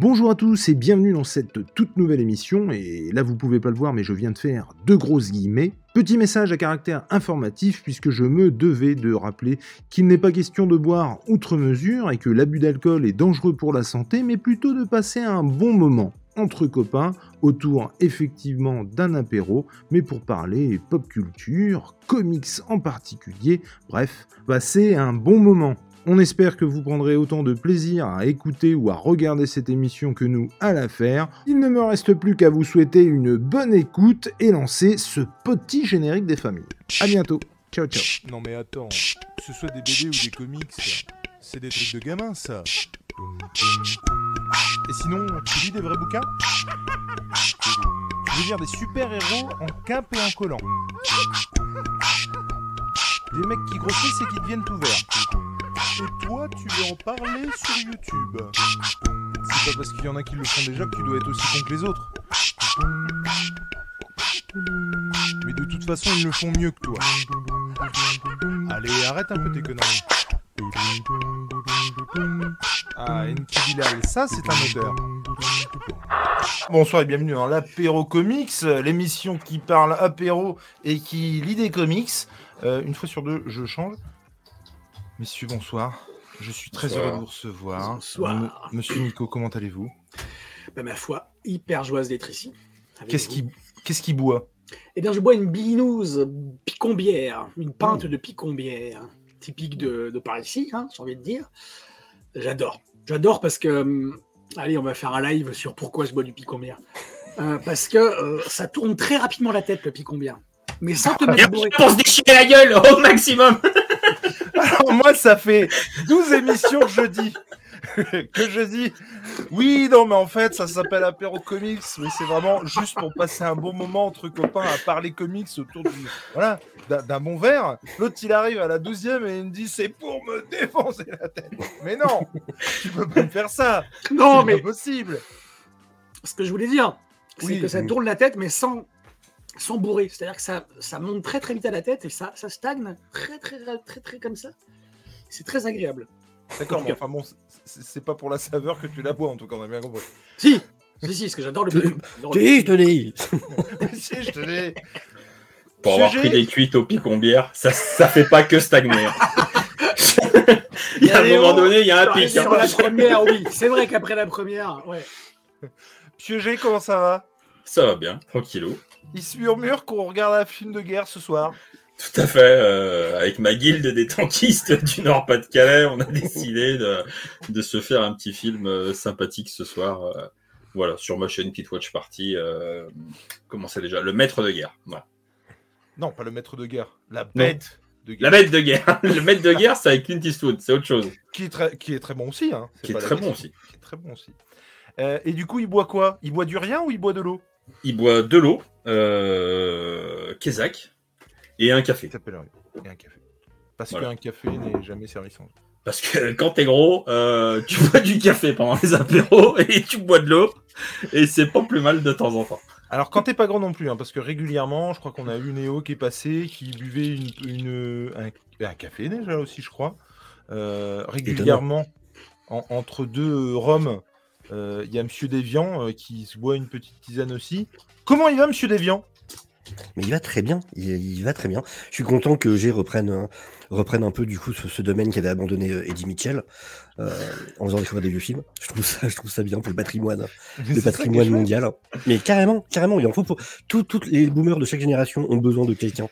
Bonjour à tous et bienvenue dans cette toute nouvelle émission, et là vous pouvez pas le voir mais je viens de faire deux grosses guillemets. Petit message à caractère informatif puisque je me devais de rappeler qu'il n'est pas question de boire outre mesure et que l'abus d'alcool est dangereux pour la santé, mais plutôt de passer un bon moment entre copains autour effectivement d'un apéro, mais pour parler pop culture, comics en particulier, bref, passer un bon moment. On espère que vous prendrez autant de plaisir à écouter ou à regarder cette émission que nous à la faire. Il ne me reste plus qu'à vous souhaiter une bonne écoute et lancer ce petit générique des familles. A bientôt. Ciao ciao. Non mais attends, que ce soit des BD ou des comics, c'est des trucs de gamins ça. Et sinon, tu lis des vrais bouquins? Je veux dire des super-héros en quimpe et en collant. Des mecs qui grossissent et qui deviennent tout verts. Et toi, tu veux en parler sur YouTube C'est pas parce qu'il y en a qui le font déjà que tu dois être aussi con que les autres. Mais de toute façon, ils le font mieux que toi. Allez, arrête un peu tes conneries. Ah, Enki Bilal, ça c'est un odeur. Bonsoir et bienvenue dans l'Apéro Comics, l'émission qui parle apéro et qui lit des comics. Euh, une fois sur deux, je change. Messieurs, bonsoir. Je suis très Bonsoir. heureux de vous recevoir. Bonsoir. Monsieur Nico, comment allez-vous? Bah, ma foi, hyper joyeuse d'être ici. Qu'est-ce qui, qu'est-ce qui boit? Eh bien, je bois une binouse picombière, une pinte de picombière, typique de, de par ici, hein, j'ai envie de dire. J'adore. J'adore parce que, hum, allez, on va faire un live sur pourquoi je bois du picombière. Euh, parce que euh, ça tourne très rapidement la tête, le picombière. Mais sans te mettre bourré. Pour se déchirer la gueule au maximum. Alors moi, ça fait 12 émissions que je dis. que je dis. Oui, non, mais en fait, ça s'appelle apéro comics, mais c'est vraiment juste pour passer un bon moment entre copains à parler comics autour du, voilà, d'un bon verre. L'autre, il arrive à la 12e et il me dit c'est pour me défoncer la tête. Mais non, tu peux pas me faire ça. Non, mais pas possible. ce que je voulais dire, c'est Oui. que ça tourne la tête, mais sans, sans bourrer. C'est-à-dire que ça, ça monte très très vite à la tête et ça, ça stagne très très très très, très comme ça. C'est très agréable. D'accord, mais enfin bon, c'est pas pour la saveur que tu la bois, en tout cas, on a bien compris. Si, si, si, parce que j'adore le Si, je te dis. si, je te l'ai. Pour avoir pris des cuites au picombière, ça, ça fait pas que stagner. il y a un moment donné, il y a un pic. Sur hein. la première, oui. C'est vrai qu'après la première, ouais. Monsieur G, comment ça va? Ça va bien, tranquillou. Il se murmure qu'on regarde un film de guerre ce soir. Tout à fait. euh, avec ma guilde des tankistes du Nord-Pas-de-Calais, on a décidé de, de se faire un petit film euh, sympathique ce soir. euh, voilà, sur ma chaîne Petite Watch Party. comment c'est déjà Le maître de guerre. Voilà. Non, pas le maître de guerre, la bête de La guerre. maître de guerre. Le maître de guerre, c'est avec Clint Eastwood, c'est autre chose. Qui est très, qui est très bon aussi. Hein. c'est Qui est la très bon aussi. Qui est très bon aussi. Et du coup, il boit quoi? Il boit du rien ou il boit de l'eau? Il boit de l'eau, euh, Kézak et un café. Et un café. Parce Voilà. qu'un café n'est jamais servi sans eau. Parce que quand t'es gros, euh, tu bois du café pendant les apéros et tu bois de l'eau. Et c'est pas plus mal de temps en temps. Alors, quand t'es pas grand non plus, hein, parce que régulièrement, je crois qu'on a eu Néo qui est passé, qui buvait une, une- un, un café déjà aussi, je crois. Euh, régulièrement, en- entre deux rhums, euh, il y a Monsieur Déviant euh, qui se boit une petite tisane aussi. Comment il va, Monsieur Déviant Mais il va très bien, il, il va très bien. Je suis content que G reprenne, euh, reprenne un peu du coup ce, ce domaine qu'avait abandonné euh, Eddie Mitchell euh, en faisant découvrir des vieux films. Je trouve ça, je trouve ça bien pour le patrimoine, le patrimoine mondial. Mais carrément, carrément, il en faut pour tout- toutes les boomers de chaque génération ont besoin de quelqu'un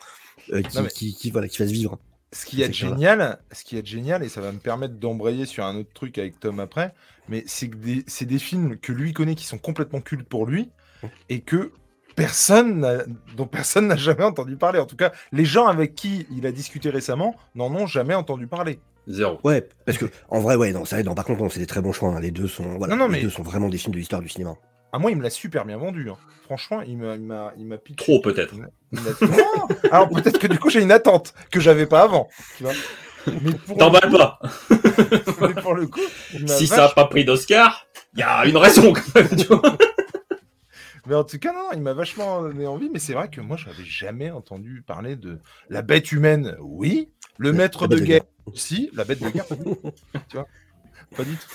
euh, qui, Non, mais- qui, qui, voilà, qui fasse vivre. Ce qui est génial, ce qui est génial, et ça va me permettre d'embrayer sur un autre truc avec Tom après, mais c'est que des, c'est des films que lui connaît qui sont complètement cultes pour lui et que personne, n'a- dont personne n'a jamais entendu parler. En tout cas, les gens avec qui il a discuté récemment n'en ont jamais entendu parler. Zéro. Ouais, parce que en vrai, ouais, non, ça, non, par contre, non, c'est des très bons choix. hein. Les deux sont, voilà, Non, non, les mais- deux sont vraiment des films de l'histoire du cinéma. À moi, il me l'a super bien vendu. hein. Franchement, il m'a, il m'a, il m'a piqué. Trop peut-être. Non Alors peut-être que du coup, j'ai une attente que j'avais pas avant. Tu vois mais pour, le T'emballes coup, pas. mais pour le coup, Si ça vachement- a pas pris d'Oscar, il y a une raison quand même. Tu vois Mais en tout cas, non, il m'a vachement donné envie. Mais c'est vrai que moi, je n'avais jamais entendu parler de la bête humaine. Oui. Le maître de guerre. guerre. Si. La bête de guerre. pas du tout. tu vois Pas du tout.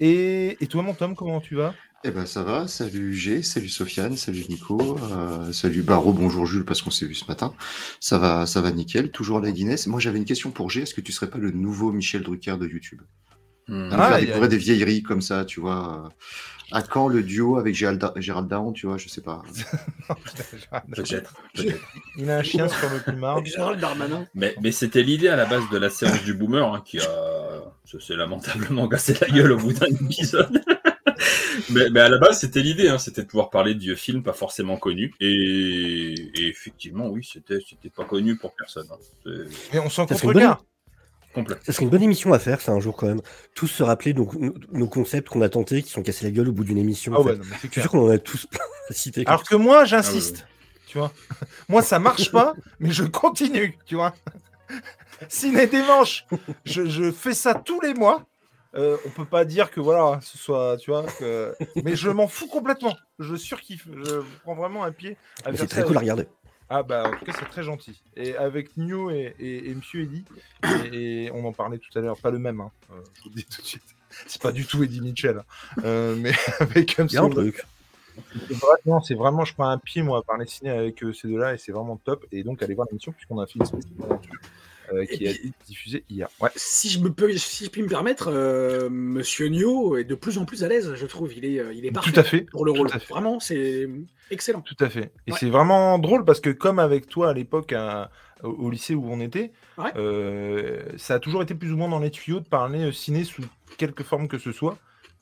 Et, et toi, mon Tom, comment tu vas? Eh ben ça va, salut G, salut Sofiane, salut Nico, euh, salut Barreau, bonjour Jules parce qu'on s'est vu ce matin. Ça va, ça va nickel, toujours la Guinness. Moi j'avais une question pour G, est-ce que tu serais pas le nouveau Michel Drucker de YouTube? À Ah, faire il y a- des vieilleries comme ça, tu vois. euh, À quand le duo avec Gérald, Da- Gérald Daron, tu vois, je sais pas. Peut-être. Il a un chien sur le plumard. Gérald Darmanin. Mais, mais c'était l'idée à la base de la séance du boomer hein, qui a ça s'est lamentablement cassé la gueule au bout d'un épisode. mais, mais à la base, c'était l'idée, hein, c'était de pouvoir parler de vieux films pas forcément connus. Et, et effectivement, oui, c'était c'était pas connu pour personne. hein. Mais on s'en Ça serait contre-regarde. complet. Ça serait une bonne émission à faire, ça, un jour quand même. Tous se rappeler donc, nos, nos concepts qu'on a tentés, qui sont cassés la gueule au bout d'une émission. Ah ouais, non, c'est Je suis clair. sûr qu'on en a tous citer. Alors que moi, j'insiste. Tu vois Moi, ça marche pas, mais je continue. Tu vois Ciné des manches, je, je fais ça tous les mois. Euh, on peut pas dire que voilà, ce soit, tu vois, que... mais je m'en fous complètement. Je surkiffe. Je prends vraiment un pied. c'est très ça. cool à regarder. Ah bah en tout cas c'est très gentil. Et avec New et, et, et Monsieur Eddy, et, et on en parlait tout à l'heure, pas le même, hein, euh, je vous le dis tout de suite. C'est pas du tout Eddie Mitchell, hein. Euh, mais avec Il y a un Hamson, truc. c'est vrai- non, c'est vraiment, je prends un pied moi à parler ciné avec euh, ces deux-là et c'est vraiment top. Et donc allez voir l'émission puisqu'on a fait une spéciale euh, qui été diffusée hier. Ouais. Si je, me peux, si je puis me permettre, euh, Monsieur Nio est de plus en plus à l'aise, je trouve. Il est, euh, il est parfait Tout à fait. pour le rôle. Vraiment, c'est excellent. Tout à fait. Et Ouais. c'est vraiment drôle parce que comme avec toi à l'époque au, au lycée où on était, Ouais. euh, ça a toujours été plus ou moins dans les tuyaux de parler euh, ciné sous quelque forme que ce soit.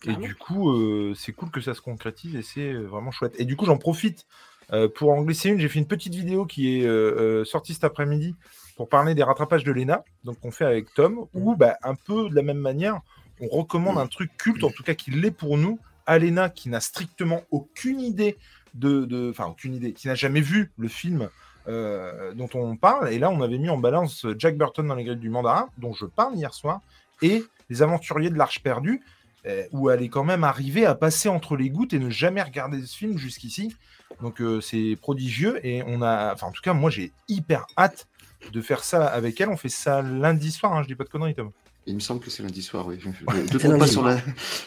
Et du coup, euh, c'est cool que ça se concrétise et c'est vraiment chouette. Et du coup, j'en profite euh, pour en glisser une. J'ai fait une petite vidéo qui est euh, sortie cet après-midi pour parler des rattrapages de l'ENA, donc qu'on fait avec Tom, où bah, un peu de la même manière, on recommande un truc culte, en tout cas qui l'est pour nous, à l'ENA qui n'a strictement aucune idée de, de- enfin aucune idée, qui n'a jamais vu le film euh, dont on parle. Et là, on avait mis en balance Jack Burton dans les grilles du mandarin, dont je parle hier soir, et les aventuriers de l'Arche perdue, euh, où elle est quand même arrivée à passer entre les gouttes et ne jamais regarder ce film jusqu'ici. Donc euh, c'est prodigieux et on a, enfin en tout cas moi j'ai hyper hâte de faire ça avec elle. On fait ça lundi soir, hein, je dis pas de conneries Tom. Il me semble que c'est lundi soir, oui. Pas sur la...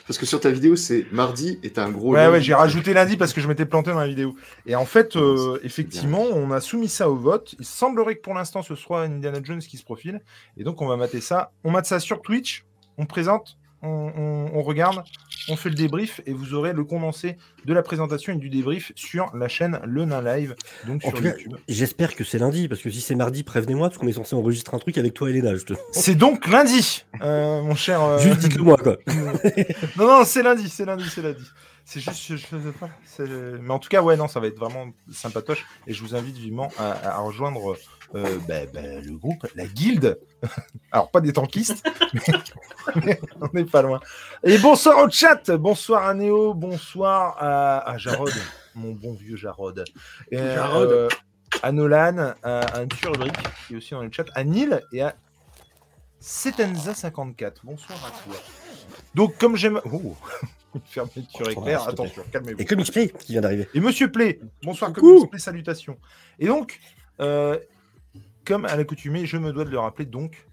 Parce que sur ta vidéo, c'est mardi et t'as un gros. Ouais, ouais, j'ai rajouté lundi parce que je m'étais planté dans la vidéo. Et en fait, euh, effectivement, on a soumis ça au vote. Il semblerait que pour l'instant, ce soit Indiana Jones qui se profile. Et donc, on va mater ça. On mate ça sur Twitch. On présente, on, on- on regarde, on fait le débrief et vous aurez le condensé de la présentation et du débrief sur la chaîne Le Nain Live, donc En sur tout cas, YouTube. j'espère que c'est lundi, parce que si c'est mardi, prévenez-moi, parce qu'on est censé enregistrer un truc avec toi et Léna. Je te... C'est donc lundi, euh, mon cher. euh, Juste dites-le moi, quoi. Non, non, c'est lundi, c'est lundi, c'est lundi. C'est juste, je, mais en tout cas, ouais, non, ça va être vraiment sympatoche. Et je vous invite vivement à, à rejoindre euh, bah, bah, le groupe, la guilde. Alors, pas des tankistes, mais, mais on n'est pas loin. Et bonsoir au chat, bonsoir à Néo, bonsoir à, à Jarod, mon bon vieux Jarod. Et, Jarod. euh, à Nolan, à, à Turbrick, qui est aussi dans le chat, à Neil et à Setenza54. Bonsoir à toi. Donc, comme j'aime. Oh fermeture Oh, éclair, attention, calmez-vous. Et Comics Play qui vient d'arriver. Et Monsieur Play, bonsoir. Comics Play, salutations. Et donc, euh, comme à l'accoutumée, je me dois de le rappeler, donc,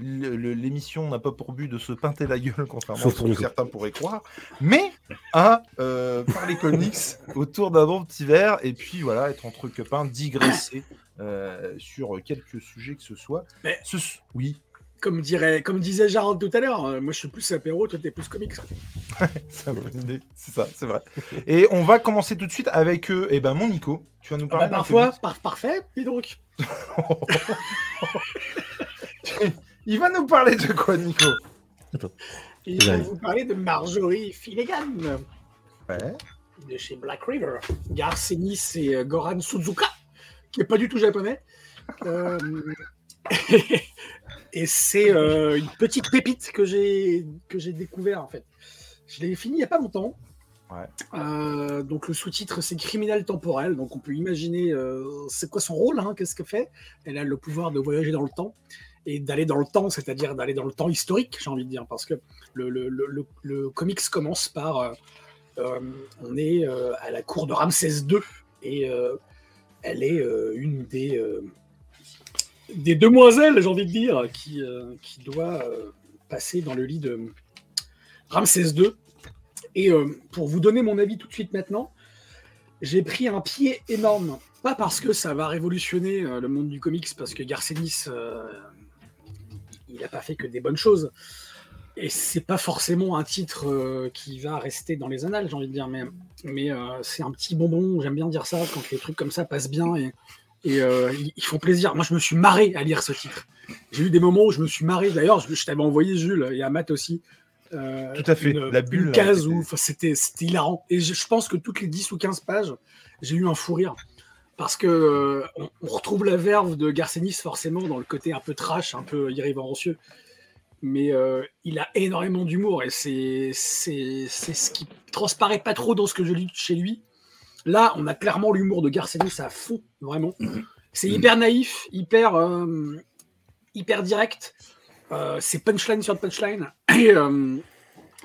l'émission n'a pas pour but de se pinter la gueule, contrairement Sauf à ce que certains pourraient croire, mais à euh, parler comics autour d'un bon petit verre, et puis voilà, être entre copains, digresser euh, sur quelques sujets que ce soit. Mais- Ce- Oui, Comme, dirait, comme disait Jarod tout à l'heure, euh, moi je suis plus apéro, toi t'es plus comics. c'est une bonne idée, c'est ça, c'est vrai. Et on va commencer tout de suite avec euh, eh ben, mon Nico. Tu vas nous Ah parler bah, d'un parfois, par- parfait, et donc. Il va nous parler de quoi, Nico vais J'arrive. vous parler de Marjorie Finnegan, Ouais. de chez Black River. Garcenis et euh, Goran Suzuka, qui est pas du tout japonais. Euh, et c'est euh, une petite pépite que j'ai que j'ai découvert en fait. Je l'ai fini il y a pas longtemps. Ouais. Euh, donc le sous-titre c'est criminel temporel. Donc on peut imaginer euh, c'est quoi son rôle, hein, qu'est-ce qu'elle fait? Elle a le pouvoir de voyager dans le temps et d'aller dans le temps, c'est-à-dire d'aller dans le temps historique, j'ai envie de dire, parce que le, le, le, le- comics commence par euh, euh, on est euh, à la cour de Ramsès II et elle est une des des demoiselles, j'ai envie de dire, qui, qui doit passer dans le lit de Ramsès II. Et pour vous donner mon avis tout de suite maintenant, j'ai pris un pied énorme. Pas parce que ça va révolutionner le monde du comics, parce que Garcenis, il n'a pas fait que des bonnes choses. Et c'est pas forcément un titre euh, qui va rester dans les annales, j'ai envie de dire, mais, mais euh, c'est un petit bonbon, j'aime bien dire ça, quand les trucs comme ça passent bien et, et euh, ils, font plaisir. Moi, je me suis marré à lire ce titre. J'ai eu des moments où je me suis marré, d'ailleurs, je, je t'avais envoyé Jules et à Matt aussi. Tout à fait, Une, la bulle, une case c'était- où c'était hilarant. Et je, je pense que toutes les 10 ou 15 pages, j'ai eu un fou rire. Parce que euh, on, on retrouve la verve de Garcenis forcément dans le côté un peu trash, un peu irrévérencieux. Mais euh, il a énormément d'humour et c'est ce qui transparaît pas trop dans ce que je lis chez lui. Là, on a clairement l'humour de Garcenis à fond, vraiment. C'est hyper naïf, hyper euh, hyper direct. C'est punchline sur punchline. Et,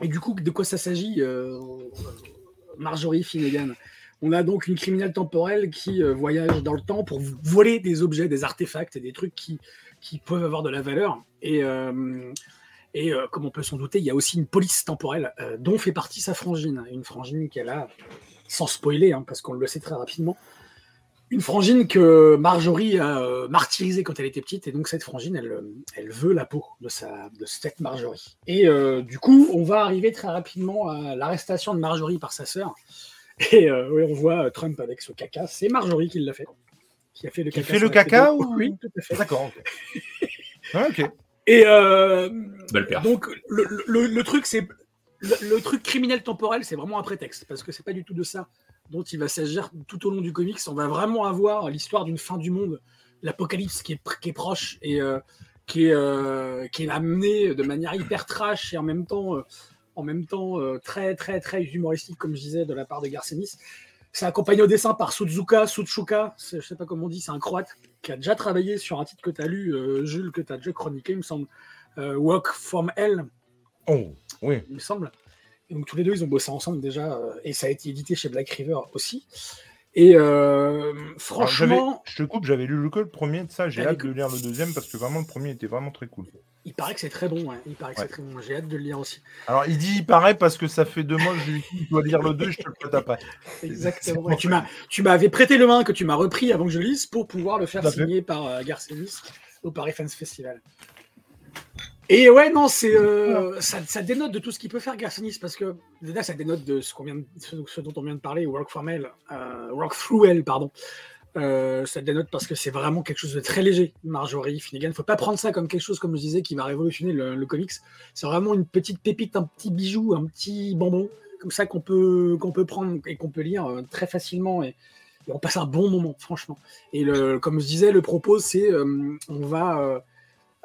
et du coup, de quoi ça s'agit Marjorie Finnegan? On a donc une criminelle temporelle qui euh, voyage dans le temps pour voler des objets, des artefacts et des trucs qui, peuvent avoir de la valeur. Et, euh, euh, comme on peut s'en douter, il y a aussi une police temporelle dont fait partie sa frangine. Une frangine qu'elle a, sans spoiler, hein, parce qu'on le sait très rapidement, une frangine que Marjorie a martyrisée quand elle était petite. Et donc cette frangine, elle, veut la peau de, sa, de cette Marjorie. Et du coup, on va arriver très rapidement à l'arrestation de Marjorie par sa sœur. Et euh, oui, on voit euh, Trump avec ce caca. C'est Marjorie qui l'a fait. Qui a fait le Qui caca. fait le caca ou- Oui, tout à fait. D'accord. ok. Ah, ok. Et euh, donc le, le- le truc c'est le, le truc criminel temporel, c'est vraiment un prétexte parce que c'est pas du tout de ça dont il va s'agir tout au long du comics. On va vraiment avoir l'histoire d'une fin du monde, l'apocalypse qui est, pr- qui est proche et euh, qui est euh, qui est amené de manière hyper trash et en même temps euh, en même temps euh, très très très humoristique comme je disais de la part de Garcenis. C'est accompagné au dessin par Suzuka, Suzuka, c'est- je sais pas comment on dit, c'est un croate qui a déjà travaillé sur un titre que tu as lu, euh, Jules, que tu as déjà chroniqué, il me semble, euh, Walk from Hell, Oh, oui. il me semble. Et donc tous les deux, ils ont bossé ensemble déjà, euh, et ça a été édité chez Black River aussi. Et euh, franchement, je te coupe, j'avais lu le que le premier de ça, j'ai Allez, hâte de lire le deuxième parce que vraiment le premier était vraiment très cool. il paraît que c'est très bon. ouais, Il paraît que Ouais. c'est très bon. J'ai hâte de le lire aussi. Alors il dit il paraît parce que ça fait deux mois que je lui dis, je dois lire le 2, je te le prête après. Exactement. Et tu m'avais prêté le main que tu m'as repris avant que je lise pour pouvoir le faire signer par euh, Garcenis au Paris Fans Festival. Et ouais, non, c'est euh, ça, ça dénote de tout ce qu'il peut faire Garcenis parce que déjà ça dénote de ce, qu'on vient de- ce, ce dont on vient de parler, Work from Hell, euh, Work through Hell, pardon. Euh, ça dénote parce que c'est vraiment quelque chose de très léger, Marjorie Finnegan. Faut pas prendre ça comme quelque chose, comme je disais, qui va révolutionner le, le comics. C'est vraiment une petite pépite, un petit bijou, un petit bonbon, comme ça qu'on peut, qu'on peut prendre et qu'on peut lire euh, très facilement. Et, et on passe un bon moment, franchement. Et le, comme je disais, le propos, c'est on va.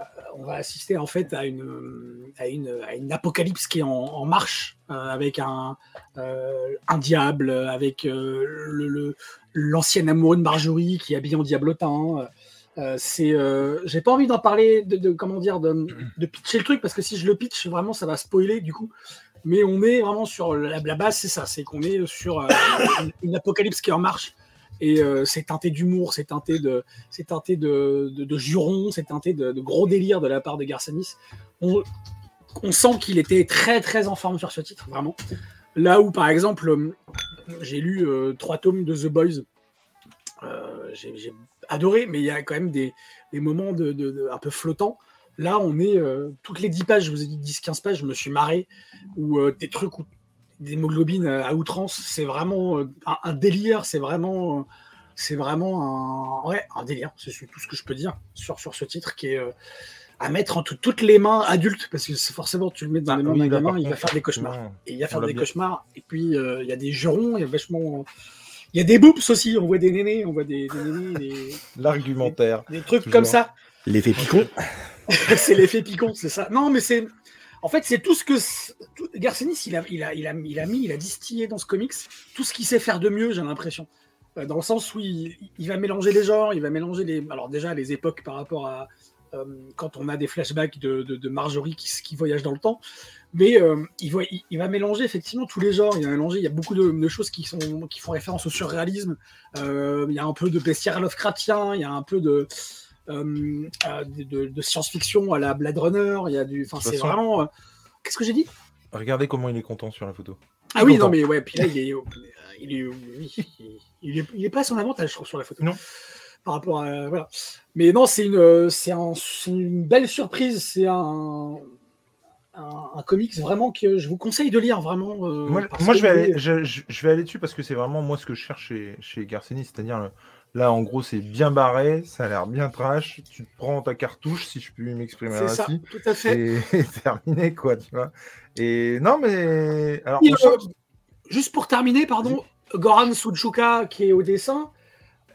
Euh, on va assister en fait à une, à une, apocalypse qui est en, marche euh, avec un, euh, un diable, avec l'ancienne amoureux de Marjorie qui est habillé en diablotin. C'est, j'ai pas envie d'en parler, de, comment dire, de, pitcher le truc parce que si je le pitch, vraiment, ça va spoiler du coup. Mais on est vraiment sur la, la base, c'est ça, c'est qu'on est sur une, une apocalypse qui est en marche et euh, c'est teinté d'humour, c'est teinté de, c'est teinté de, de, jurons, c'est teinté de, gros délires de la part de Garcenis. On, on sent qu'il était très très en forme sur ce titre, vraiment. Là où, par exemple, euh, j'ai lu euh, trois tomes de The Boys, j'ai adoré, mais il y a quand même des, des moments de, un peu flottants. Là, on est toutes les 10 pages, je vous ai dit 10-15 pages, je me suis marré, ou des trucs, où, des hémoglobines à outrance, c'est vraiment euh, un, un délire, c'est vraiment, euh, c'est vraiment un, ouais, un délire, c'est tout ce que je peux dire sur, sur ce titre qui est euh, à mettre entre toutes les mains adultes, parce que forcément tu le mets dans Ah, les mains oui, d'un gamin, il va faire des cauchemars. Et il va faire des bien. cauchemars. Et puis, euh, il y a des jurons, il y a vachement. Il y a des boops aussi, on voit des nénés, on voit des, des nénés, des, L'argumentaire. des trucs Toujours. comme ça. L'effet picon. c'est l'effet piquant, c'est ça. Non, mais c'est. En fait, c'est tout ce que. tout- il a, mis, il a distillé dans ce comics tout ce qu'il sait faire de mieux, j'ai l'impression. Euh, Dans le sens où il, va mélanger les genres, il va mélanger les. Alors, déjà, les époques par rapport à. euh, quand on a des flashbacks de, Marjorie qui, voyage dans le temps. Mais euh, il, va, mélanger effectivement tous les genres. Il va mélanger, il y a beaucoup de, choses qui, font référence au surréalisme. Il y a un peu de bestiaire Lovecraftien, il y a un peu de, de, de- de science-fiction à la Blade Runner. Il y a du, enfin, c'est façon- vraiment. euh, Qu'est-ce que j'ai dit? Regardez comment il est content sur la photo. Ah oui, content. non, mais ouais, puis là, il est, il est, il est, il est pas à son avantage, je trouve, sur la photo. Non. Par rapport à. Voilà. Mais non, c'est une, c'est un- une belle surprise. C'est un, un, un comics vraiment que je vous conseille de lire, vraiment. euh, Moi, je, vais aller, je, vais aller dessus parce que c'est vraiment moi ce que je cherche chez, chez Garcenis. C'est-à-dire, le- là, en gros, c'est bien barré, ça a l'air bien trash. Tu prends ta cartouche, si je puis m'exprimer C'est ça, ainsi, tout à fait. et, et terminé, quoi, tu vois. Et non, mais. Alors, Et, euh, Juste pour terminer, pardon, Goran Suchuka qui est au dessin,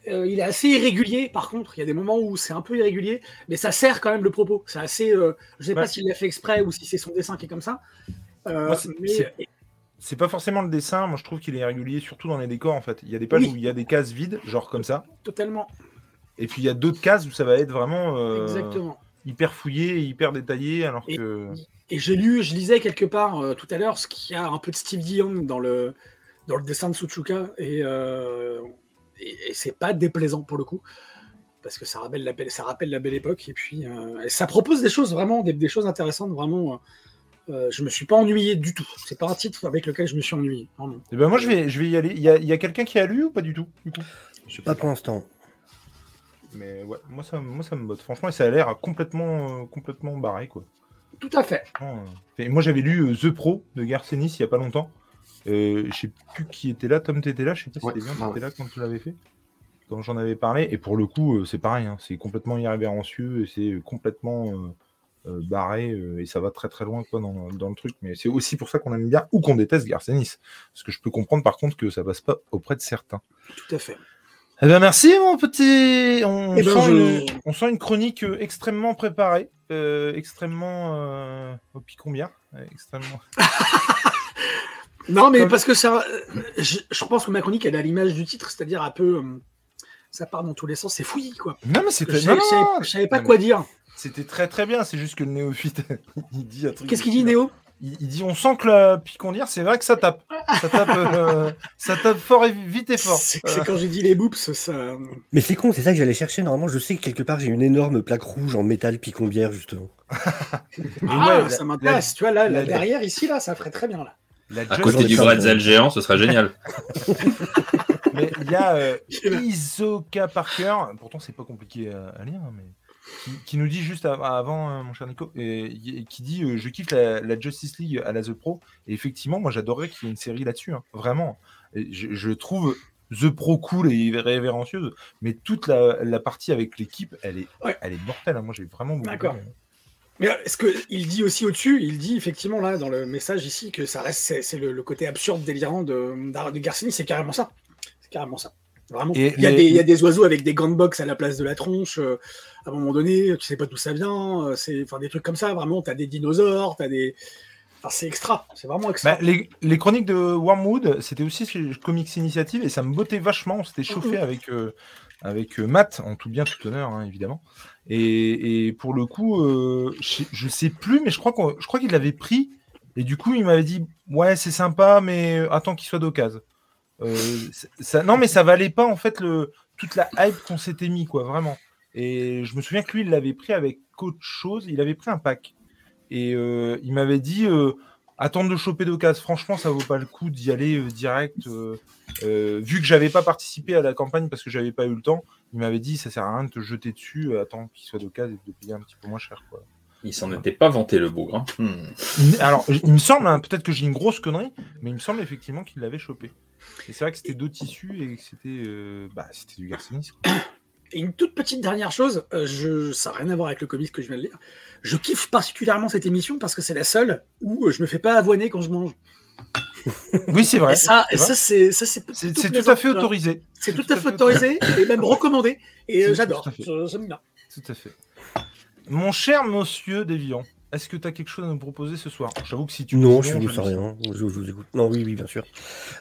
euh, il est assez irrégulier. Par contre, il y a des moments où c'est un peu irrégulier, mais ça sert quand même le propos. C'est assez. euh, je sais Ouais. pas s'il l'a fait exprès ou si c'est son dessin qui est comme ça. Moi, c'est- mais c'est- pas forcément le dessin. Moi, je trouve qu'il est irrégulier, surtout dans les décors, en fait. Il y a des pages Oui. où il y a des cases vides, genre comme ça. totalement, Et puis, il y a d'autres cases où ça va être vraiment euh, exactement. hyper fouillé hyper détaillé, alors Et- que. Et j'ai lu, je lisais quelque part euh, tout à l'heure ce qu'il y a un peu de Steve Dion dans le dans le dessin de Suchuka et, euh, et, et c'est pas déplaisant pour le coup parce que ça rappelle la belle, ça rappelle la belle époque et puis ça propose des choses vraiment des, des choses intéressantes vraiment. Euh, je me suis pas ennuyé du tout. C'est pas un titre avec lequel je me suis ennuyé. vraiment. Eh ben, moi, je vais, je vais y aller. Il y a, il y a quelqu'un qui a lu ou pas du tout, du coup? Pas pour l'instant. Mais ouais, moi ça, moi ça me botte. Franchement, et ça a l'air complètement, euh, complètement barré quoi. Tout à fait. Euh. Et moi j'avais lu euh, The Pro de Garcenis il y a pas longtemps. Euh, je sais plus qui était là. Tom t'étais là? Je sais pas si Ouais, t'étais bien. ouais, T'étais là quand tu l'avais fait. Quand j'en avais parlé. Et pour le coup, euh, c'est pareil. hein, c'est complètement irrévérencieux et c'est euh, complètement euh, barré euh, et ça va très très loin quoi dans, dans le truc. Mais c'est aussi pour ça qu'on aime bien ou qu'on déteste Garcenis. Parce que je peux comprendre par contre que ça passe pas auprès de certains. Tout à fait. Eh ben merci mon petit. On, Eh ben, sent, je- une, on sent une chronique euh, extrêmement préparée, euh, extrêmement au picon bien, extrêmement. Non mais Comme- parce que ça, je, je pense que ma chronique elle est à l'image du titre, c'est-à-dire un peu ça part dans tous les sens, c'est fouillis quoi. Non mais c'était. je savais- pas quoi dire. C'était très très bien. C'est juste que le néophyte, il dit un truc. Qu'est-ce qu'il dit Néo? Il, il dit on sent que la picondière, c'est vrai que ça tape, ça tape, euh, ça tape fort et vite et fort. C'est c'est quand j'ai dit les boops, ça. Mais c'est con, c'est ça que j'allais chercher. Normalement, je sais que quelque part, j'ai une énorme plaque rouge en métal picombière, justement. Ah, ouais, la- ça m'intéresse. Tu vois, là, derrière, ici, là, ça ferait très bien, là. La À côté du bretzel géant, ce serait génial. Mais il y a euh, Isoka Parker, pourtant c'est pas compliqué à, à lire, hein, mais qui, qui nous dit juste av- avant, euh, mon cher Nico, et, qui dit euh, Je kiffe la, la Justice League à la The Pro. Et effectivement, moi j'adorerais qu'il y ait une série là-dessus, hein, vraiment. Et je, je trouve The Pro cool et révérencieuse, mais toute la, la partie avec l'équipe, elle est, Ouais. elle est mortelle. hein. Moi j'ai vraiment beaucoup D'accord. aimé. Mais euh, est-ce qu'il dit aussi au-dessus, il dit effectivement, là, dans le message ici, que ça reste, c'est le, le côté absurde, délirant de, de Garcini, c'est carrément ça. C'est carrément ça. Vraiment. Et il, y a les- des, il y a des oiseaux avec des gants de boxe à la place de la tronche. euh, à un moment donné, tu sais pas d'où ça vient. euh, c'est, enfin, des trucs comme ça, vraiment. T'as des dinosaures, des. Enfin, c'est extra. C'est vraiment extra. Bah, les, les chroniques de Wormwood, c'était aussi Comics Initiative et ça me bottait vachement. On s'était chauffé avec, euh, avec Matt, en tout bien, tout honneur, hein, évidemment. Et, et pour le coup, je, je sais plus, mais je crois, qu'on- je crois qu'il l'avait pris. Et du coup, il m'avait dit Ouais, c'est sympa, mais attends qu'il soit d'occasion. Euh, ça, non, mais ça valait pas en fait le, toute la hype qu'on s'était mis, quoi, vraiment. Et je me souviens que lui, il l'avait pris avec autre chose. Il avait pris un pack. Et euh, il m'avait dit euh, attendre de choper d'occasion. Franchement, ça vaut pas le coup d'y aller euh, direct. euh, euh, vu que j'avais pas participé à la campagne parce que j'avais pas eu le temps, il m'avait dit ça sert à rien de te jeter dessus. attends qu'il soit d'occasion et de payer un petit peu moins cher. Quoi. Il s'en était pas vanté le bougre. hein. Hmm. Alors, il me semble, hein, peut-être que j'ai une grosse connerie, mais il me semble effectivement qu'il l'avait chopé. Et c'est vrai que c'était deux tissus et que c'était euh, bah, c'était du garcinis. quoi. Et une toute petite dernière chose, euh, je, ça n'a rien à voir avec le comics que je viens de lire. Je kiffe particulièrement cette émission parce que c'est la seule où euh, je me fais pas avoiner quand je mange. Oui, c'est vrai. et ça, et c'est ça c'est ça c'est C'est plutôt c'est tout plaisant, à fait tu vois. autorisé. C'est tout à fait autorisé et même recommandé. Et euh, C'est j'adore. tout à fait. Je- J'aime bien. Tout à fait. Mon cher monsieur Déviant, est-ce que tu as quelque chose à nous proposer ce soir? J'avoue que si tu Non, je ne sais. rien. Je, je vous écoute. Non, oui, oui, bien sûr.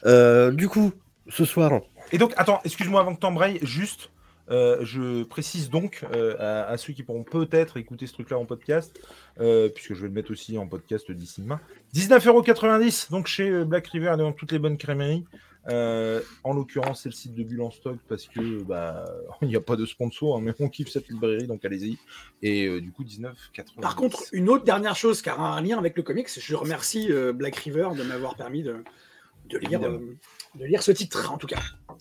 Euh, du coup, ce soir, Et donc, attends, excuse-moi avant que t'embrayes, juste, euh, je précise donc euh, à, à ceux qui pourront peut-être écouter ce truc-là en podcast, puisque je vais le mettre aussi en podcast d'ici demain. 19,90€ donc chez Black River et dans toutes les bonnes crèmeries. Euh, en l'occurrence, c'est le site de Bulle en stock parce que bah il n'y a pas de sponsor, hein, mais on kiffe cette librairie, donc allez-y. Et euh, du coup, 19,90. Par contre, une autre dernière chose qui a un lien avec le comics, je remercie euh, Black River de m'avoir permis de, de lire, de lire ce titre, en tout cas.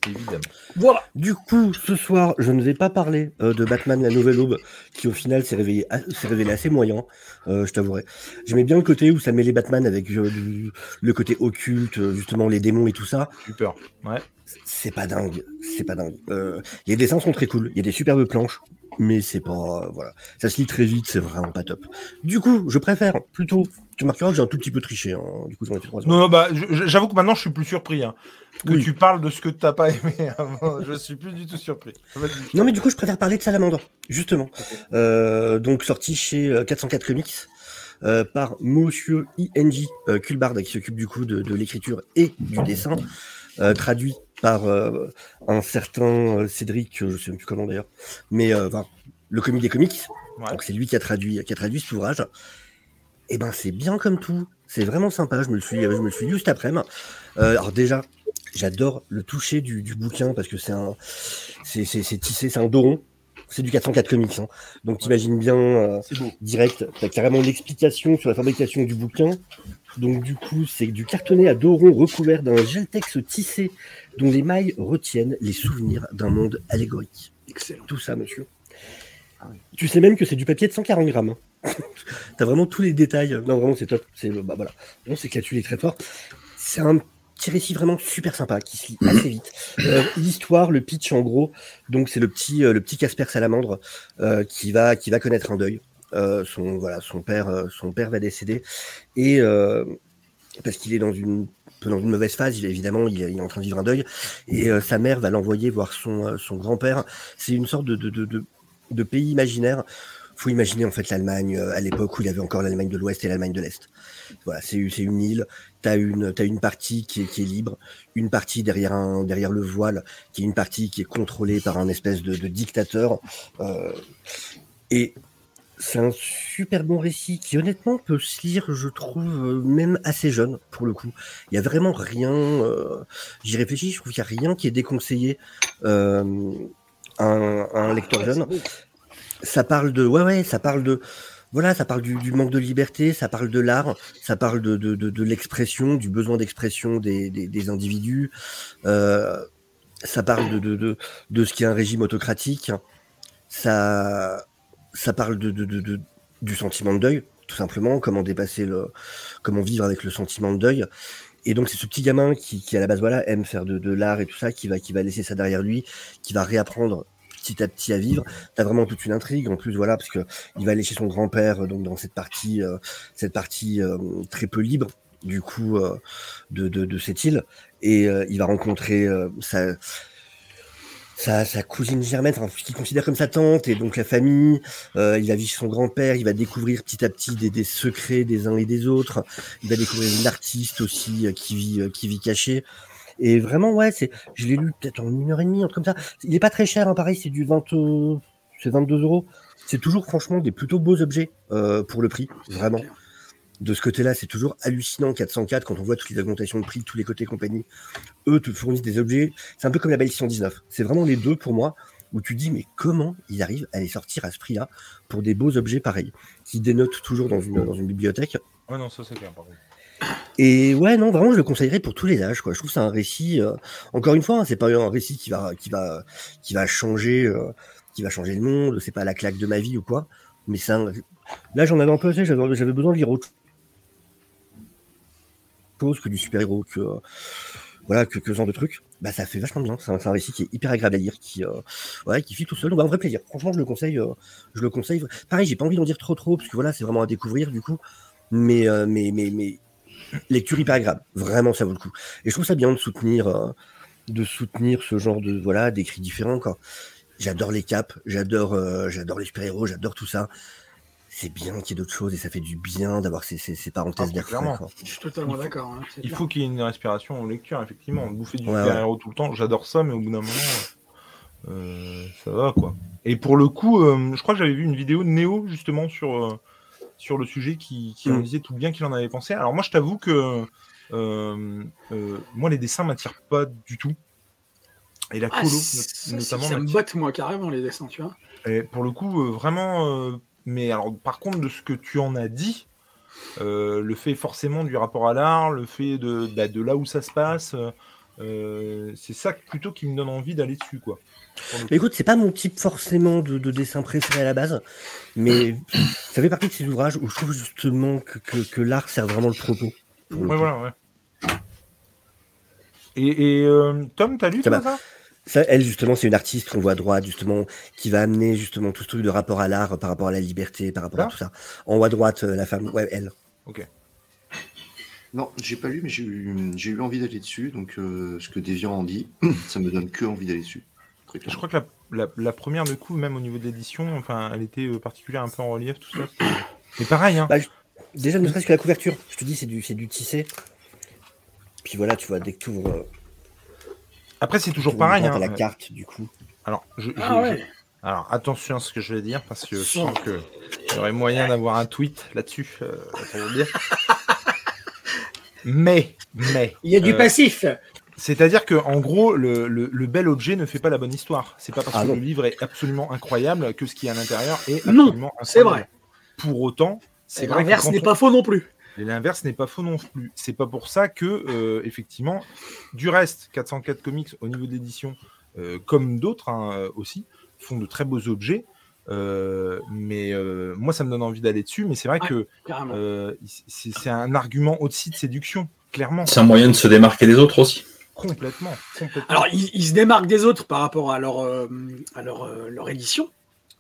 évidemment. Voilà. Du coup, ce soir, je ne vais pas parler euh, de Batman la Nouvelle Aube, qui au final s'est révélé, révélé assez moyen, euh, je t'avouerai. J'aimais bien le côté où ça mêlait Batman avec euh, du- le côté occulte, justement les démons et tout ça. Super. Ouais. C'est pas dingue, c'est pas dingue. Euh, les dessins sont très cool, il y a des superbes planches, mais c'est pas... euh, voilà. Ça se lit très vite, c'est vraiment pas top. Du coup, je préfère plutôt... Tu remarqueras que j'ai un tout petit peu triché, hein. du coup j'en ai fait trois Non, non, bah, j'avoue que maintenant, je suis plus surpris. hein. Que Oui. tu parles de ce que t'as pas aimé avant. Je suis plus du tout surpris. Non, mais du coup, je préfère parler de Salamandre, justement. Euh, donc, sorti chez euh, 404 Comics euh, par Monsieur I.N.J. euh, Kulbard, qui s'occupe du coup de, de l'écriture et du dessin, euh, traduit par euh, un certain euh, Cédric, euh, je sais même plus comment d'ailleurs, mais euh, le comique des comics. Ouais. Donc, c'est lui qui a traduit, qui a traduit cet ouvrage. Et ben, c'est bien comme tout. C'est vraiment sympa. Je me le suis, je me le suis cet après-midi. Euh, alors déjà, j'adore le toucher du, du bouquin parce que c'est un, c'est, c'est, c'est tissé, c'est un doron. C'est du 404 comics. hein. Donc t'imagines bien euh, direct, t'as carrément l'explication sur la fabrication du bouquin. Donc du coup, c'est du cartonné à dos rond recouvert d'un geltex tissé dont les mailles retiennent les souvenirs d'un monde allégorique. Excellent. Tout ça, monsieur. Tu sais même que c'est du papier de 140 grammes. hein. T'as vraiment tous les détails. Non, vraiment, c'est top. C'est bah voilà. Il est très fort. C'est un petit récit vraiment super sympa qui se lit assez vite. Euh, L'histoire, le pitch, en gros, donc c'est le petit, euh, le petit Casper Salamandre euh, qui va, qui va connaître un deuil. Son voilà, son père, son père va décéder et parce qu'il est dans une dans une mauvaise phase, évidemment, il est, en train de vivre un deuil et sa mère va l'envoyer voir son, son grand-père. C'est une sorte de, de, de pays imaginaire. Faut imaginer en fait l'Allemagne euh, à l'époque où il y avait encore l'Allemagne de l'Ouest et l'Allemagne de l'Est. Voilà, c'est une île. T'as une t'as une partie qui est, qui est libre, une partie derrière un derrière le voile, qui est une partie qui est contrôlée par un espèce de, dictateur. Euh, et c'est un super bon récit qui honnêtement peut se lire, je trouve, euh, même assez jeune pour le coup. Il y a vraiment rien. J'y réfléchis, je trouve qu'il y a rien qui est déconseillé un lecteur jeune. Ça parle de ouais ouais ça parle de voilà ça parle du, manque de liberté ça parle de l'art ça parle de, de, l'expression du besoin d'expression des, des, individus. Euh, ça parle de, de, ce qui est un régime autocratique. Ça ça parle de- du sentiment de deuil tout simplement comment dépasser le comment vivre avec le sentiment de deuil. Et donc c'est ce petit gamin qui, qui à la base voilà aime faire de, de l'art et tout ça qui va qui va laisser ça derrière lui qui va réapprendre petit à petit à vivre. T'as vraiment toute une intrigue en plus voilà parce que il va aller chez son grand-père donc dans cette partie euh, cette partie euh, très peu libre du coup euh, de, de, cette île. Et il va rencontrer sa sa, cousine germaine, enfin, qu'il considère comme sa tante, et donc la famille, il va vivre chez son grand-père, il va découvrir petit à petit des, des secrets des uns et des autres, il va découvrir une artiste aussi qui vit qui vit cachée. Et vraiment, ouais, c'est, je l'ai lu peut-être en une heure et demie, un truc comme ça. Il est pas très cher, hein, pareil, c'est du 20, euh, c'est 22 euros. C'est toujours, franchement, des plutôt beaux objets euh, pour le prix, vraiment. De ce côté-là, c'est toujours hallucinant 404 quand on voit toutes les augmentations de prix de tous les côtés compagnie. Eux te fournissent des objets. C'est un peu comme la belle 619. C'est vraiment les deux pour moi où tu dis mais comment ils arrivent à les sortir à ce prix-là pour des beaux objets pareils qui dénotent toujours dans une, dans une bibliothèque. Ouais, non, ça c'est clair, par contre. Et ouais, non, vraiment, je le conseillerais pour tous les âges. Quoi. Je trouve que c'est un récit. euh, encore une fois, hein, c'est pas un récit qui va, qui va, qui va changer, euh, qui va changer le monde. C'est pas la claque de ma vie ou quoi. Mais un... là, j'en avais un peu assez. J'avais, besoin de lire autre chose que du super héros, que euh, voilà, que, ce genre de trucs. Bah, ça fait vachement bien. C'est un, récit qui est hyper agréable à lire, qui, ouais, qui fit tout seul. Donc, bah, un vrai plaisir. Franchement, je le conseille. je le conseille. Pareil, j'ai pas envie d'en dire trop, trop, parce que voilà, c'est vraiment à découvrir du coup. Mais, mais, mais lecture hyper agréable. Vraiment, ça vaut le coup. Et je trouve ça bien de soutenir, euh, de soutenir ce genre de voilà d'écrits différents. Quoi. J'adore les caps, j'adore, euh, j'adore les super-héros, j'adore tout ça. C'est bien qu'il y ait d'autres choses et ça fait du bien d'avoir ces, ces, ces parenthèses Ah, clairement. quoi. Je suis totalement Il faut- d'accord. hein, c'est Il clair. faut qu'il y ait une respiration en lecture, effectivement. Bouffer du Ouais, super-héros tout le temps, j'adore ça, mais au bout d'un moment, euh, ça va, quoi. Et pour le coup, euh, je crois que j'avais vu une vidéo de Néo, justement, sur, euh, sur le sujet qui, qui en Mm. disait tout le bien qu'il en avait pensé. Alors moi, je t'avoue que euh, euh, moi, les dessins m'attirent pas du tout. Et la Ah, colo, ça, notamment. ça me botte, moi, carrément, les dessins, tu vois. Et pour le coup, euh, vraiment. euh, mais alors, par contre, de ce que tu en as dit, euh, le fait forcément du rapport à l'art, le fait de, bah, de là où ça se passe, euh, c'est ça plutôt qui me donne envie d'aller dessus, quoi. Mais écoute, c'est pas mon type forcément de, de dessin préféré à la base, mais ça fait partie de ces ouvrages où je trouve justement que, que, que l'art sert vraiment le propos. le Ouais, voilà, ouais. Et, et, euh, Tom, t'as lu Ça ça? Ça, elle, justement, c'est une artiste qu'on voit à droite, justement, qui va amener justement tout ce truc de rapport à l'art, par rapport à la liberté, par rapport Là à tout ça. En haut à droite, euh, la femme, ouais, elle. Non, j'ai pas lu, mais j'ai eu, j'ai eu envie d'aller dessus. Donc, euh, ce que Deviant en dit, ça me donne que envie d'aller dessus. Très Je crois que la, la, la première de coup, même au niveau de l'édition, enfin, elle était euh, particulière, un peu en relief, tout ça. Mais pareil, hein. Bah, je- Déjà, ne serait-ce que la couverture, je te dis, c'est du, c'est du tissé. Puis voilà, tu vois, dès que tu ouvres, Après, c'est toujours pareil. la Hein. carte, du coup. Alors, je, je- Ah je- alors, attention à ce que je vais dire, parce que je sens que il y aurait moyen d'avoir un tweet là-dessus, euh, pour vous dire. Mais, mais. Il y a du euh, passif. C'est-à-dire que, en gros, le, le- le bel objet ne fait pas la bonne histoire. C'est pas parce Ah que non. le livre est absolument incroyable que ce qu'il y a à l'intérieur est Non, absolument c'est incroyable. Pour autant, c'est vrai L'inverse n'est on- pas faux non plus. Et l'inverse n'est pas faux non plus. C'est pas pour ça que, euh, effectivement, du reste, 404 Comics, au niveau de l'édition, euh, comme d'autres hein, aussi, font de très beaux objets. Euh, mais euh, moi, ça me donne envie d'aller dessus. Mais c'est vrai Ouais. que euh, c'est un argument aussi de séduction, clairement. C'est un moyen de se démarquer des autres aussi. Complètement. complètement. Alors, ils, ils se démarquent des autres par rapport à leur, euh, à leur, euh, leur édition,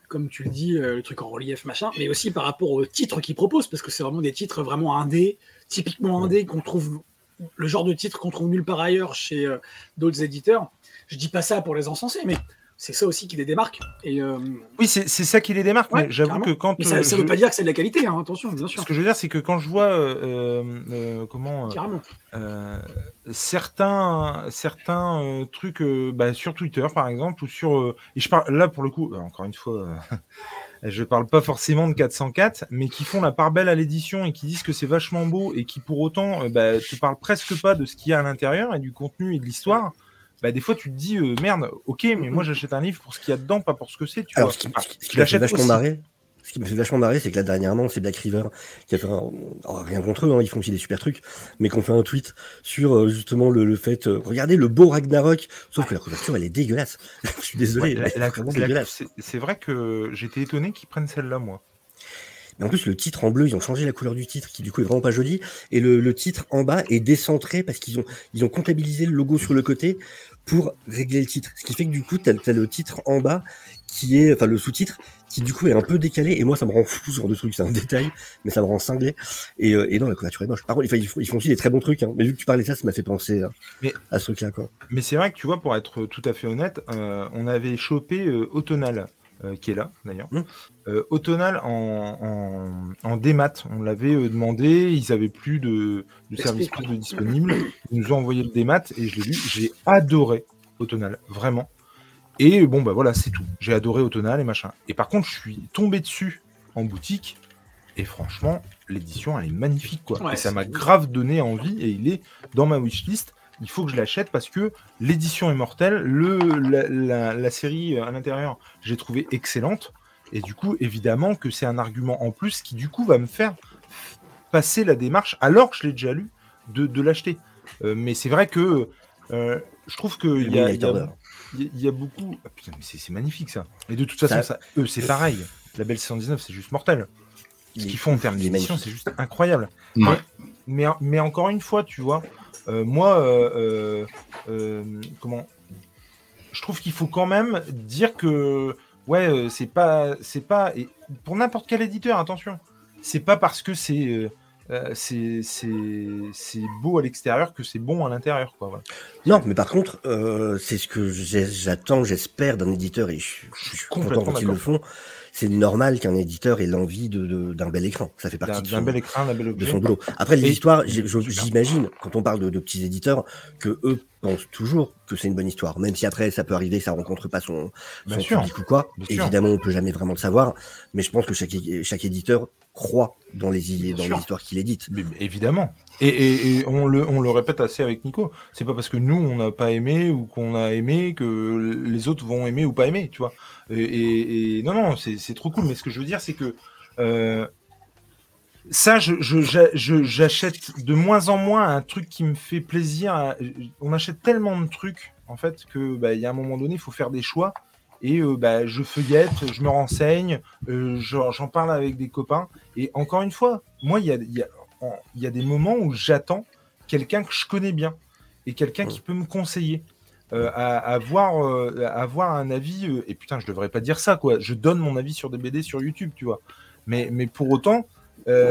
comme tu le dis, euh, le truc en relief, machin, mais aussi par rapport aux titres qu'ils proposent, parce que c'est vraiment des titres vraiment indés, typiquement indés, qu'on trouve, le genre de titre qu'on trouve nulle part ailleurs chez euh, d'autres éditeurs. Je dis pas ça pour les encenser, mais c'est ça aussi qui les démarque. Et, euh, oui, c'est ça qui les démarque. Ouais, mais j'avoue que quand mais ça euh, ne je- veut pas dire que c'est de la qualité, hein, attention, bien sûr. ce que je veux dire, c'est que quand je vois euh, euh, euh, comment euh, Carrément. Euh, certains certains euh, trucs euh, bah, sur Twitter par exemple ou sur euh, et je parle là pour le coup euh, encore une fois euh, je parle pas forcément de 404 mais qui font la part belle à l'édition et qui disent que c'est vachement beau et qui pour autant euh, bah, te parlent presque pas de ce qu'il y a à l'intérieur et du contenu et de l'histoire bah, des fois tu te dis euh, merde ok mais moi j'achète un livre pour ce qu'il y a dedans pas pour ce que c'est tu Alors, vois. ce qui, Ah, ce m'a fait vachement marrer, ce qui m'a fait vachement marrer, c'est que là, dernièrement, c'est Black River qui a fait un, alors, rien contre eux, hein, ils font aussi des super trucs, mais qu'on fait un tweet sur euh, justement le, le fait, euh, regardez le beau Ragnarok, sauf que la couverture, elle est dégueulasse. Je suis désolé, Ouais, c'est vrai que j'étais étonné qu'ils prennent celle-là moi Mais en plus, le titre en bleu, ils ont changé la couleur du titre, qui du coup est vraiment pas joli. Et le, le titre en bas est décentré parce qu'ils ont, ils ont comptabilisé le logo sur le côté pour régler le titre. Ce qui fait que du coup, tu as, le titre en bas qui est, enfin le sous-titre, qui du coup est un peu décalé. Et moi, ça me rend fou ce genre de truc. C'est un détail, mais ça me rend cinglé. Et, euh, et non, la couverture est moche. Par contre, ils, font, aussi des très bons trucs. Hein. Mais vu que tu parlais de ça, ça m'a fait penser à, Mais- à ce truc-là. Quoi. Mais c'est vrai que tu vois, pour être tout à fait honnête, euh, on avait chopé euh, Autonal, euh, qui est là d'ailleurs. Mm. Euh, Autonal en, en, en démat, on l'avait euh, demandé, ils avaient plus de, de service plus de disponible. Ils nous ont envoyé le démat et je l'ai lu. J'ai adoré Autonal, vraiment. Et bon, bah voilà, c'est tout. J'ai adoré Autonal et machin. Et par contre, je suis tombé dessus en boutique. Et franchement, l'édition, elle est magnifique, quoi. Ouais, et ça m'a grave donné envie. Et il est dans ma wishlist il faut que je l'achète parce que l'édition est mortelle, le, la, la- la série euh, à l'intérieur, j'ai trouvé excellente. Et du coup, évidemment que c'est un argument en plus qui, du coup, va me faire passer la démarche, alors que je l'ai déjà lu, de, de l'acheter. Euh, mais c'est vrai que euh, je trouve qu'il y, y, a- y beaucoup. Ah, putain, mais c'est magnifique ça. Et de toute façon, Ça- ça, eux, c'est pareil. La belle 619, c'est juste mortel. Ce qu'ils font en termes magnifique. c'est juste incroyable. Ouais. Mais, mais encore une fois, tu vois, euh, moi, euh, euh, euh, comment? Je trouve qu'il faut quand même dire que, ouais, euh, c'est pas, c'est pas, et pour n'importe quel éditeur, attention, c'est pas parce que c'est, euh, euh, c'est, c'est, c'est beau à l'extérieur que c'est bon à l'intérieur, quoi. voilà. Non, mais par contre, euh, c'est ce que j'attends, j'espère d'un éditeur, et je, je suis content quand ils le font, c'est normal qu'un éditeur ait l'envie de, de- d'un bel écran. Ça fait partie de d'un son, bel écran, d'un bel de objet. son boulot. Après, les histoires, j'imagine, quand on parle de, de petits éditeurs, que eux pensent toujours que c'est une bonne histoire. Même si après, ça peut arriver ça rencontre pas son, son public ou quoi. Bien sûr. Évidemment, on peut jamais vraiment le savoir. Mais je pense que chaque éditeur croit dans les, dans les histoires qu'il édite. Mais- évidemment. Et, et- et on, le, on le répète assez avec Nico. C'est pas parce que nous, on n'a pas aimé ou qu'on a aimé que les autres vont aimer ou pas aimer, tu vois. Et, non, non, c'est trop cool. Mais ce que je veux dire, c'est que euh, ça, je- je- je- j'achète de moins en moins un truc qui me fait plaisir. On achète tellement de trucs, en fait, que bah, y a un moment donné, il faut faire des choix. Et euh, bah, je feuillette, je me renseigne, euh, j'en parle avec des copains. Et encore une fois, moi, il y a, il y a- en- il y a des moments où j'attends quelqu'un que je connais bien et quelqu'un qui peut me conseiller. euh, à, à avoir, à avoir un avis, et putain, je devrais pas dire ça, quoi. Je donne mon avis sur des BD sur YouTube, tu vois. Mais, mais pour autant,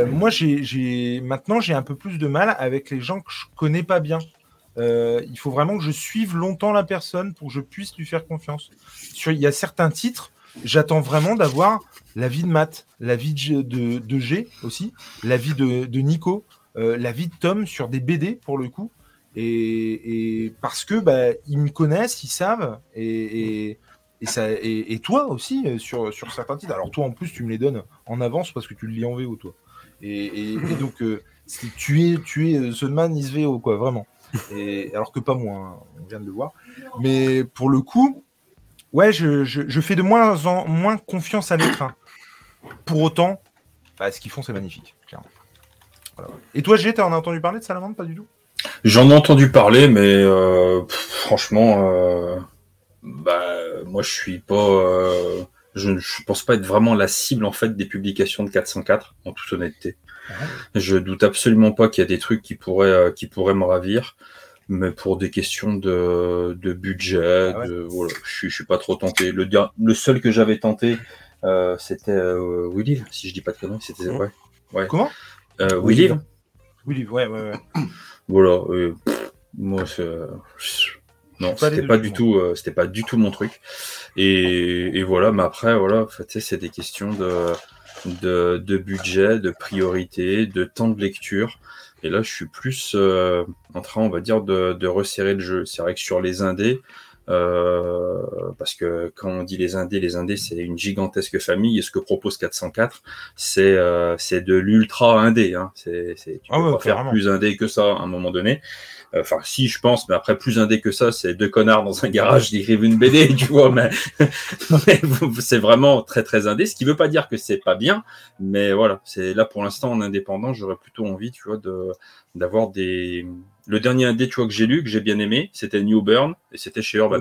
moi, j'ai, maintenant, j'ai un peu plus de mal avec les gens que je connais pas bien. Euh, il faut vraiment que je suive longtemps la personne pour que je puisse lui faire confiance. Il y a certains titres, j'attends vraiment d'avoir l'avis de Matt, l'avis de, de, de G aussi, l'avis de, de Nico, euh, l'avis de Tom sur des BD pour le coup. Et, parce que bah, ils me connaissent, ils savent, et, et, ça, et, toi aussi euh, sur, sur certains titres. Alors toi en plus tu me les donnes en avance parce que tu le lis en VO toi. Et, donc euh, tu es tu es euh, The Man is VO quoi vraiment. Alors que pas moi, hein, on vient de le voir. Mais pour le coup, ouais, je, fais de moins en moins confiance à l'écran. Pour autant, bah, ce qu'ils font c'est magnifique. clairement. Et toi, G, t'en as entendu parler de Salamandre? Pas du tout? J'en ai entendu parler, mais euh, franchement, euh, bah, moi je suis pas, euh, je, je pense pas être vraiment la cible en fait des publications de 404, en toute honnêteté. Je doute absolument pas qu'il y a des trucs qui pourraient, euh, qui pourraient me ravir, mais pour des questions de, de budget, Ah ouais. de, voilà, je je suis pas trop tenté. Le, seul que j'avais tenté, euh, c'était euh, Willy, si je dis pas de conneries, c'était Mhm. ouais, ouais. Comment? Euh, Willy. Willy. Oui, ouais, ouais, ouais. Voilà. euh, pff, moi, non, c'était pas du tout, euh, c'était pas du tout mon truc. Et, et voilà, mais après, voilà, en fait, c'est des questions de, de, de budget, de priorité, de temps de lecture. Et là, je suis plus euh, en train, on va dire, de, de resserrer le jeu. C'est vrai que sur les indés, euh, parce que quand on dit les indés, les indés, c'est une gigantesque famille. Et ce que propose 404, c'est euh, c'est de l'ultra indé. Hein. C'est, c'est, tu Ah peux ouais, pas faire plus indé que ça à un moment donné. Enfin, si, je pense, mais après, plus indé que ça, c'est deux connards dans un garage qui écrivent une BD, tu vois, mais, mais c'est vraiment très, très indé, ce qui veut pas dire que c'est pas bien, mais voilà, c'est là, pour l'instant, en indépendant, j'aurais plutôt envie, tu vois, de, d'avoir des, le dernier indé, tu vois, que j'ai lu, que j'ai bien aimé, c'était New Burn, et c'était chez Urban.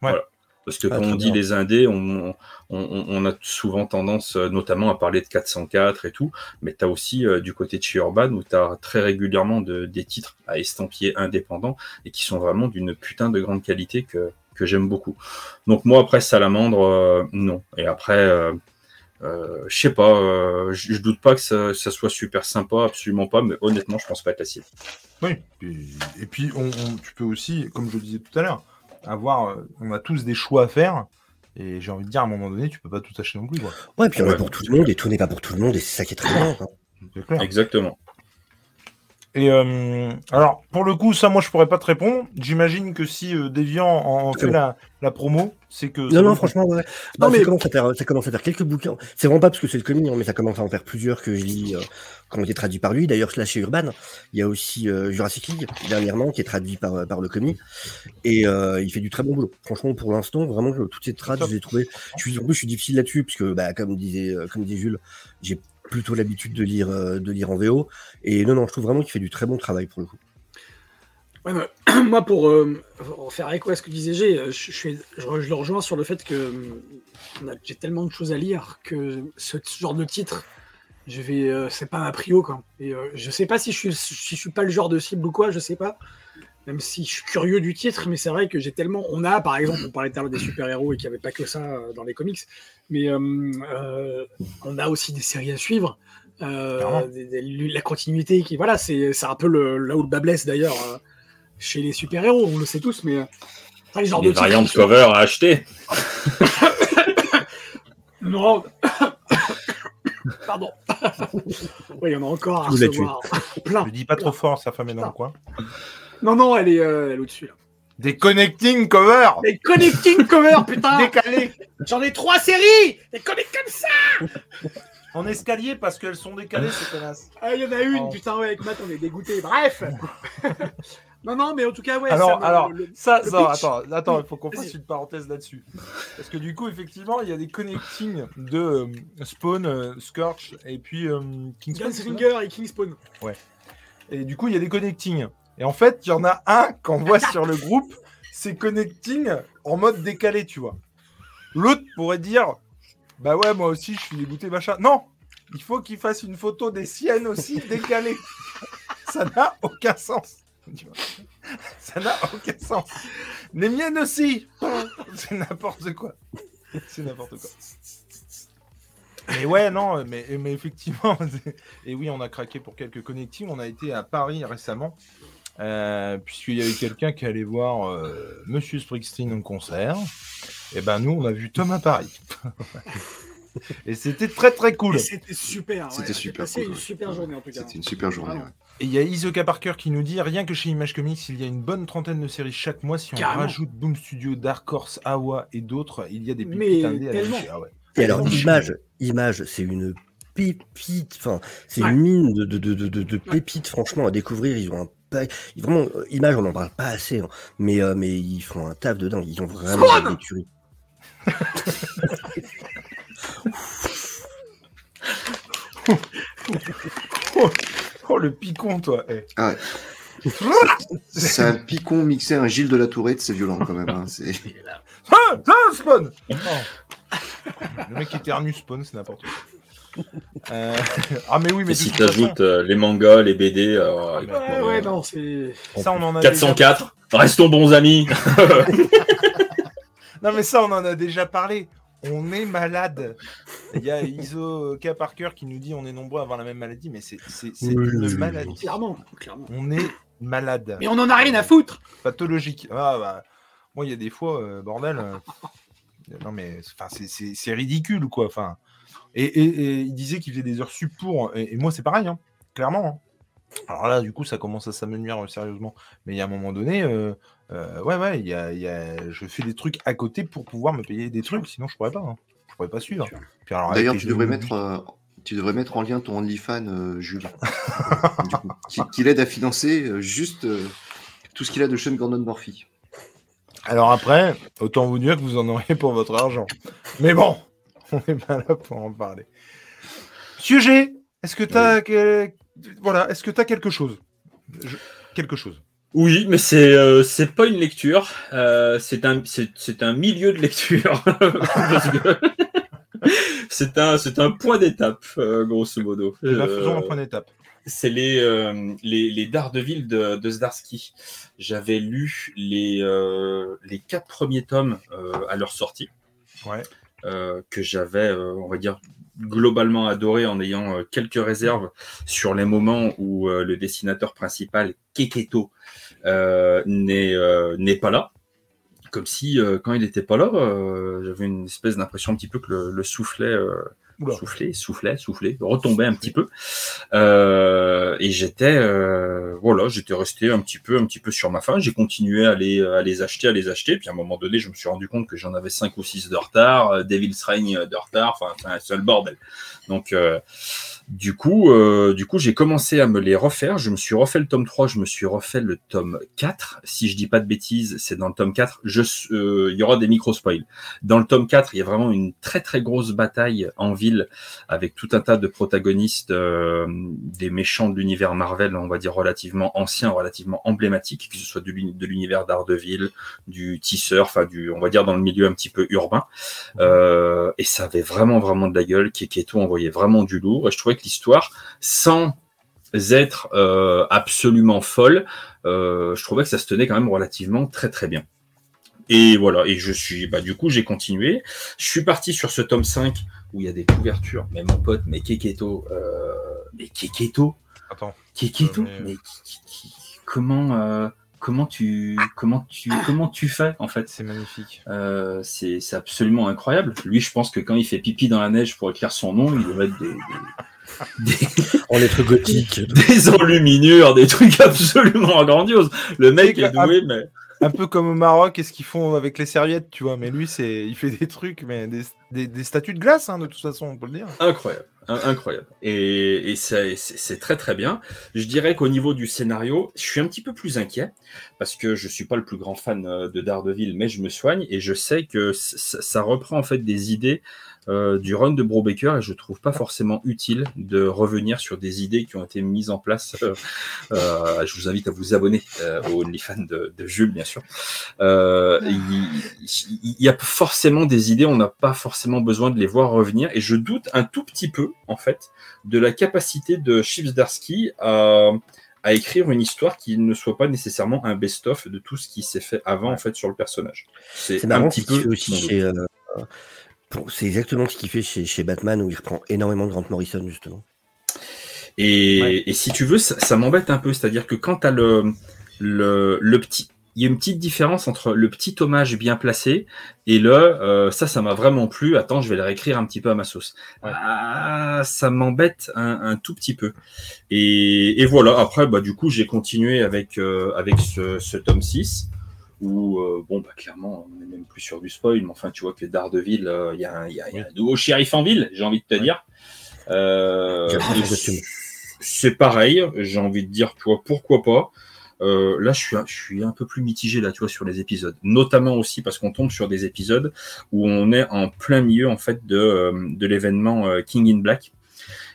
Voilà. Parce que Ah, quand on dit bien. les indés, on, on, on- on a souvent tendance, euh, notamment, à parler de 404 et tout, mais tu as aussi euh, du côté de chez Urban où tu as très régulièrement de, des titres à estampiller indépendants et qui sont vraiment d'une putain de grande qualité que, que j'aime beaucoup. Donc moi, après Salamandre, euh, non. Et après, euh, euh, je sais pas, euh, je doute pas que ça, ça soit super sympa, absolument pas, mais honnêtement, je pense pas être la cible. Oui. Et, et puis, on, on- tu peux aussi, comme je le disais tout à l'heure, avoir, euh, on a tous des choix à faire. Et j'ai envie de dire, à un moment donné, tu peux pas tout acheter non plus. Quoi. Ouais, puis il y en a Ouais. pour tout le monde et tout n'est pas pour tout le monde et c'est ça qui est très bien. Exactement. Et euh, alors, pour le coup, ça, moi, je pourrais pas te répondre. J'imagine que si euh, Deviant en, C'est fait bon. la, la promo, c'est que. Non, non, franchement, ouais. Non, Bah, mais- ça, commence à faire, ça commence à faire quelques bouquins. C'est vraiment pas parce que c'est le comic, hein, mais ça commence à en faire plusieurs que je lis, euh, qui ont été traduits par lui. D'ailleurs, là, chez Urban, il y a aussi euh, Jurassic League, dernièrement, qui est traduit par, par le comic. Et il fait du très bon boulot. Franchement, pour l'instant, vraiment, toutes ces trades, je les ai trouvées. Je suis, en plus, je suis difficile là-dessus, puisque, bah, comme disait, comme disait Jules, j'ai plutôt l'habitude de lire, euh, de lire en VO. Et non, non, je trouve vraiment qu'il fait du très bon travail pour le coup. Moi, pour, euh, faire écho à ce que disait G, euh, je, le rejoins sur le fait que euh, j'ai tellement de choses à lire que ce, genre de titre, je vais, c'est pas ma prio quoi. Et je sais pas si je suis, si je suis pas le genre de cible ou quoi, je sais pas. Même si je suis curieux du titre, mais c'est vrai que j'ai tellement. On a, par exemple, on parlait tout à l'heure des super-héros et qu'il n'y avait pas que ça euh, dans les comics, mais euh, euh, on a aussi des séries à suivre. euh, Clairement. des- des- la continuité qui voilà c'est c'est un peu le, là où le bas blesse d'ailleurs euh, chez les super-héros, on le sait tous, mais euh, enfin, les Des de titres variantes sont- cover à acheter. Non, Pardon. oui, il y en a encore à Vous l'êtes recevoir. Plein. Je dis pas trop fort, sa femme est dans le coin. Non, non, elle est, euh, elle est au-dessus. là. Des connecting cover Les connecting cover, putain Décalés J'en ai trois séries Des connect comme ça En escalier parce qu'elles sont décalées, ces connasses. Ah, il y en a une, Oh. putain, ouais, avec Matt, on est dégoûté. Bref Non, non, mais en tout cas, ouais. alors, me- alors, le- ça, le ça, pitch. attends, attends, il faut qu'on Vas-y. fasse une parenthèse là-dessus. Parce que du coup, effectivement, il y a des connectings de euh, Spawn, euh, Scorch et puis euh, Kingsman. c'est ça Gunslinger et Kingspawn. Et du coup, il y a des connectings. Et en fait, il y en a un qu'on voit sur le groupe, c'est connecting en mode décalé, tu vois. L'autre pourrait dire, bah ouais, moi aussi, je suis dégoûté, machin. Non, il faut qu'il fasse une photo des siennes aussi décalées. Ça n'a aucun sens. Ça n'a aucun sens. Les miennes aussi. C'est n'importe quoi. C'est n'importe quoi. Mais ouais, non, mais, mais effectivement, et oui, on a craqué pour quelques connectings. On a été à Paris récemment, euh, puisqu'il y avait quelqu'un qui allait voir euh, Monsieur Springsteen en concert. Et ben nous, on a vu Tom à Paris. et c'était très très cool. Et C'était super. ouais. C'était super cool, une ouais. super journée en tout cas. C'était une super journée. Ouais. Et il y a Isoka Parker qui nous dit rien que chez Image Comics, il y a une bonne trentaine de séries chaque mois. Si on Carrément. rajoute Boom Studio, Dark Horse, Awa et d'autres, il y a des Mais pépites indées à. Ah ouais. Et alors, image, image, c'est une pépite, enfin, c'est Ouais. une mine de, de, de, de, de- de pépites, franchement, à découvrir. Ils ont un pa- Vraiment, euh, image, on n'en parle pas assez, hein, mais, euh, mais ils font un taf de dingue. Ils ont vraiment Spawn des tueries. Oh le picon, toi. eh. C'est un picon mixé à un Gilles de la Tourette, c'est violent quand même. hein, c'est- Ah, ah, Spawn Oh. Le mec éternue Spawn, c'est n'importe quoi. Euh, Ah mais oui, mais si tu façon, ajoutes les mangas, les BD, alors, Ouais, Ouais, ouais, non, c'est. ça on en a déjà- 404, restons bons amis. Non mais ça on en a déjà parlé. On est malade. Il y a Iso K. Parker qui nous dit on est nombreux à avoir la même maladie, mais c'est Oui, une oui, oui. maladie. Clairement, clairement. On est malade. Mais on en a rien à foutre pathologique. Ah, bah, moi, il y a des fois, euh, bordel. euh, non, mais enfin, c'est ridicule, quoi. Enfin, et, et- et il disait qu'il faisait des heures sup pour. Et, et moi, c'est pareil, hein, clairement. hein. Alors là, du coup, ça commence à s'amenuire euh, sérieusement. Mais il y a un moment donné, euh, euh, ouais, ouais, il y a, y a- je fais des trucs à côté pour pouvoir me payer des trucs, sinon je pourrais pas. hein. Je pourrais pas suivre. D'ailleurs, tu devrais mettre. euh, Tu devrais mettre en lien ton OnlyFans, euh, Jules, coup, qui, qui l'aide à financer euh, juste euh, tout ce qu'il a de Sean Gordon Murphy. Alors après, autant vous dire que vous en aurez pour votre argent. Mais bon, on n'est pas là pour en parler. Monsieur G, est-ce que tu as voilà, est-ce que tu quelque chose? Je- Quelque chose. Oui, mais c'est euh, c'est pas une lecture, euh, c'est un c'est un milieu de lecture. C'est un c'est un point d'étape euh, grosso modo. Eh ben, Euh, faisons un point d'étape. c'est les, les, les Daredevil de, de Zdarsky. J'avais lu les, les quatre premiers tomes à leur sortie, Ouais. Euh, que j'avais, euh, on va dire, globalement adoré en ayant euh, quelques réserves sur les moments où le dessinateur principal, Keketo, n'est pas là. Comme si, quand il n'était pas là, j'avais une espèce d'impression un petit peu que le, le soufflet Oula. soufflait, soufflait, soufflait, retombait un petit peu. Euh, et j'étais, euh, voilà, j'étais resté un petit peu, un petit peu sur ma faim. J'ai continué à les, à les acheter, à les acheter. Puis à un moment donné, je me suis rendu compte que j'en avais cinq ou six de retard, euh, Devil's Reign de retard. Enfin, un seul bordel. Donc, du coup, euh, du coup, j'ai commencé à me les refaire. Je me suis refait le tome 3, je me suis refait le tome 4. Si je dis pas de bêtises, c'est dans le tome 4. Je, euh, il y aura des micro-spoils. Dans le tome 4, il y a vraiment une très très grosse bataille en ville avec tout un tas de protagonistes, euh, des méchants de l'univers Marvel, on va dire relativement anciens, relativement emblématiques, que ce soit de l'uni- de l'univers d'Ardeville, du tisseur, enfin du, on va dire dans le milieu un petit peu urbain. Euh, et ça avait vraiment vraiment de la gueule. Keketo envoyait vraiment du lourd. Et je trouvais que l'histoire, sans être euh, absolument folle, euh, je trouvais que ça se tenait quand même relativement très très bien. Et voilà, et je suis, bah, du coup, j'ai continué. Je suis parti sur ce tome 5 où il y a des couvertures. Mais mon pote, mais Keketo, euh, mais Keketo, Attends. Keketo, Euh, mais- mais qui- qui- qui- comment, euh, comment tu, comment tu, comment tu fais en fait? C'est magnifique. Euh, c'est c'est absolument incroyable. Lui, je pense que quand il fait pipi dans la neige pour écrire son nom, il doit mettre des, des, des, En lettres gothiques. des enluminures, des trucs absolument grandioses. Le mec est doué, mais Un peu comme au Maroc, qu'est-ce qu'ils font avec les serviettes, tu vois. Mais lui, c'est, il fait des trucs, mais des, des, des statues de glace, hein, de toute façon, on peut le dire. incroyable, in- incroyable. Et, et c'est très très bien. Je dirais qu'au niveau du scénario, je suis un petit peu plus inquiet parce que je suis pas le plus grand fan euh, de Daredevil, mais je me soigne et je sais que ça reprend en fait des idées euh, du run de Brubaker et je trouve pas forcément utile de revenir sur des idées qui ont été mises en place. euh, euh, je vous invite à vous abonner euh, au OnlyFans de, de Jules, bien sûr. Il, y a forcément des idées, on n'a pas forcément besoin de les voir revenir et je doute un tout petit peu, en fait, de la capacité de Chips Darsky à à écrire une histoire qui ne soit pas nécessairement un best-of de tout ce qui s'est fait avant en fait sur le personnage. C'est un petit peu aussi chez. euh, pour- C'est exactement ce qu'il fait chez, chez Batman où il reprend énormément de Grant Morrison justement. Et, Ouais. et si tu veux, ça, ça m'embête un peu. C'est-à-dire que quand tu as le, le, le petit. Il y a une petite différence entre le petit hommage bien placé et le euh, ça, ça m'a vraiment plu. Attends, je vais le réécrire un petit peu à ma sauce. Ouais. Ah, ça m'embête un, un tout petit peu. Et, et voilà. Après, bah, du coup, j'ai continué avec, euh, avec ce, ce tome 6 où, euh, bon, bah, clairement, on n'est même plus sur du spoil, mais enfin, tu vois que Daredevil, euh, il y, a un- il y, a- y a un nouveau shérif en ville, j'ai envie de te dire. Euh, c'est pareil, j'ai envie de dire, tu vois, pourquoi pas. Euh, là, je suis, un- je suis un peu plus mitigé là, tu vois, sur les épisodes, notamment aussi parce qu'on tombe sur des épisodes où on est en plein milieu en fait de, euh, de l'événement euh, King in Black.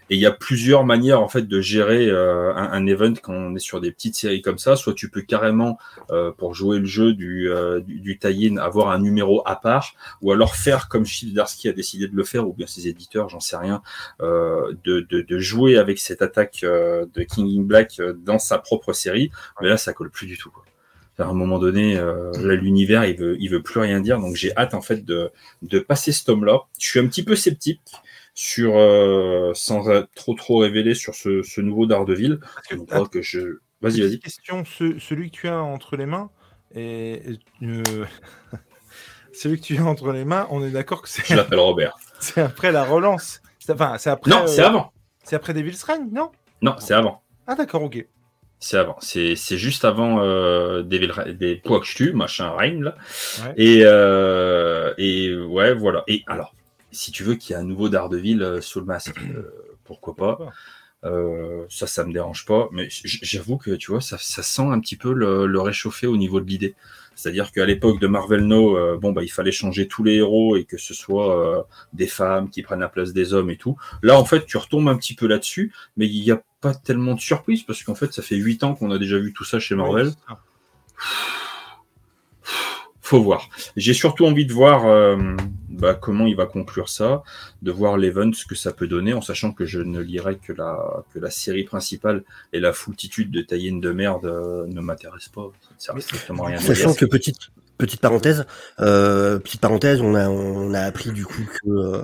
Et il y a plusieurs manières en fait de gérer euh, un, un event quand on est sur des petites séries comme ça. Soit tu peux carrément, euh, pour jouer le jeu du, euh, du, du tie-in, avoir un numéro à part, ou alors faire comme Chip Darsky a décidé de le faire, ou bien ses éditeurs, j'en sais rien, euh, de, de, de jouer avec cette attaque euh, de King in Black euh, dans sa propre série. Mais là, ça colle plus du tout. Quoi. À un moment donné, euh, l'univers, il veut, il veut plus rien dire. Donc, j'ai hâte en fait de, de passer ce tome-là. Je suis un petit peu sceptique sur, euh, sans euh, trop trop révéler sur ce, ce nouveau Daredevil. Parce que, Je que je. Vas-y, vas-y. question, ce- celui que tu as entre les mains, et, euh, celui que tu as entre les mains, on est d'accord que Je c'est l'appelle Robert. c'est après la relance. Enfin, c'est après. Non, euh, c'est avant. C'est après Devil's Reign, non? Non, c'est avant. Ah d'accord, ok. C'est avant. C'est c'est juste avant euh, Devil, des poids que je tue, machin Reign là. Ouais. Et euh, et ouais, voilà. Et alors, si tu veux qu'il y ait un nouveau Daredevil euh, sous le masque, euh, pourquoi pas. Euh, ça, ça me dérange pas, mais j'avoue que tu vois, ça, ça sent un petit peu le, le réchauffer au niveau de l'idée. C'est-à-dire qu'à l'époque de Marvel No, euh, bon bah il fallait changer tous les héros et que ce soit euh, des femmes qui prennent la place des hommes et tout. Là, en fait, tu retombes un petit peu là-dessus, mais il n'y a pas tellement de surprise parce qu'en fait, ça fait huit ans qu'on a déjà vu tout ça chez Marvel. Oui. Faut voir. J'ai surtout envie de voir euh, bah, comment il va conclure ça, de voir l'event, ce que ça peut donner, en sachant que je ne lirai que la, que la série principale et la foultitude de tie de merde euh, ne m'intéresse pas. Ça ne sert strictement à rien. Sachant que petite petite parenthèse, euh, petite parenthèse, on a on a appris du coup que euh,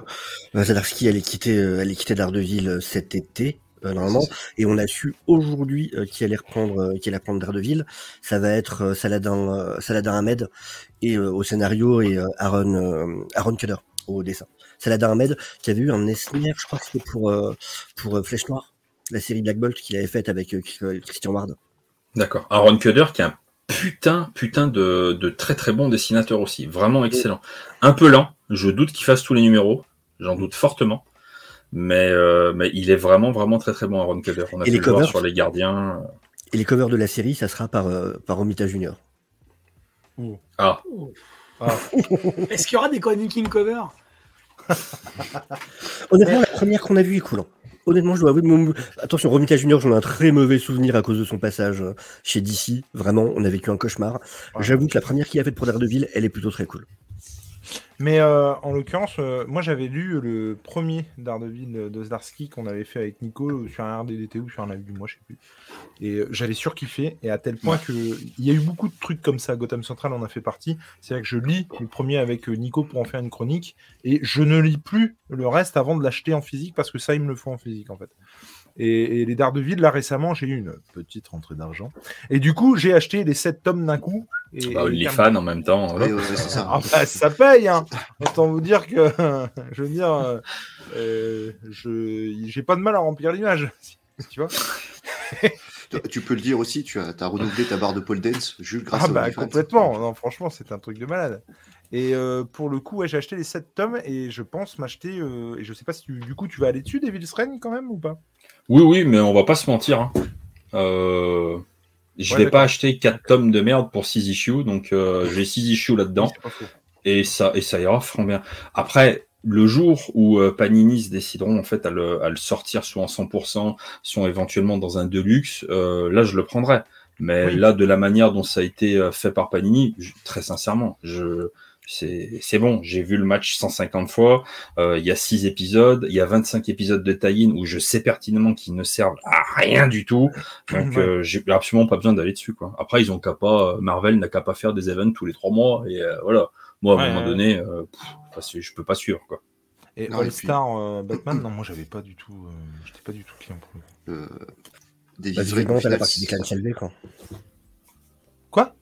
Zadarsky allait quitter euh, allait quitter Daredevil cet été. Normalement, et on a su aujourd'hui euh, qui allait reprendre, euh, qui allait reprendre Daredevil. Ça va être euh, Saladin, Saladin Ahmed et au scénario et Aaron, Aaron au dessin. Saladin Ahmed qui avait eu un Esmer, je crois que c'était pour pour Flèche Noire, la série Black Bolt qu'il avait faite avec Christian Ward. D'accord. Aaron Cudder qui est un putain, putain de, de très très bon dessinateur aussi. Vraiment excellent. Un peu lent. Je doute qu'il fasse tous les numéros. J'en doute fortement. Mais, euh, mais il est vraiment, vraiment très très bon, Aaron Cudder. On a Et pu les le covers sur les gardiens. Et les covers de la série, ça sera par euh, par Romita Junior. Ah, Est-ce qu'il y aura des King cover Honnêtement, la première qu'on a vue est cool. hein. Honnêtement, je dois avouer, mon- attention, Romita Junior, j'en ai un très mauvais souvenir à cause de son passage euh, chez DC. Vraiment, on a vécu un cauchemar. Ouais. J'avoue que la première qu'il a faite pour Daredevil, elle est plutôt très cool. Mais euh, en l'occurrence, euh, moi j'avais lu le premier Daredevil de Zdarsky qu'on avait fait avec Nico euh, sur un RDDT ou sur un live du mois, je sais plus. Et euh, j'avais surkiffé, et à tel point que il y a eu beaucoup de trucs comme ça. Gotham Central en a fait partie. C'est vrai que je lis le premier avec euh, Nico pour en faire une chronique, et je ne lis plus le reste avant de l'acheter en physique parce que ça, il me le faut en physique en fait. Et, et les Daredevil, là récemment, j'ai eu une petite rentrée d'argent. Et du coup, j'ai acheté les 7 tomes d'un coup. Et, Bah, et- les fans en même temps. voilà. Ouais, ouais, ouais, c'est ça. Ah bah, ça paye, hein. Autant vous dire que, je veux dire, euh, euh, je, j'ai pas de mal à remplir l'image. Tu vois Tu- peux le dire aussi, tu as, as renouvelé ta barre de pole dance, Jules, grâce Ah à bah OnlyFans. complètement. Non, franchement, c'est un truc de malade. Et euh, pour le coup, ouais, j'ai acheté les 7 tomes et je pense m'acheter. euh, et je sais pas si tu- du coup tu vas aller dessus, Devil's Reign quand même ou pas? Oui, oui, mais on va pas se mentir. hein. Euh, je Ouais, vais pas acheter 4 tomes de merde pour 6 issues, donc j'ai 6 issues là-dedans. Et ça et ça ira franchement bien. Après, le jour où Panini se décideront en fait à le, à le sortir soit en 100%, soit éventuellement dans un deluxe, là je le prendrai. Mais Oui. là, de la manière dont ça a été fait par Panini, je- très sincèrement, je c'est bon. J'ai vu le match 150 fois. euh, Il y a 6 épisodes, il y a 25 épisodes de tie-in où je sais pertinemment qu'ils ne servent à rien du tout. Donc euh, j'ai absolument pas besoin d'aller dessus. Quoi. Après, ils ont qu'à pas, Marvel n'a qu'à pas faire des events tous les trois mois et euh, voilà. Moi, à un Ouais, moment donné, euh, pff, enfin, c'est- je peux pas suivre. Quoi. Et Non, All Star euh, Batman, non, moi j'avais pas du tout. euh, J'étais pas du tout client pour le. Euh, des Bah, t'as la partie des clans Salvé, quoi. Quoi?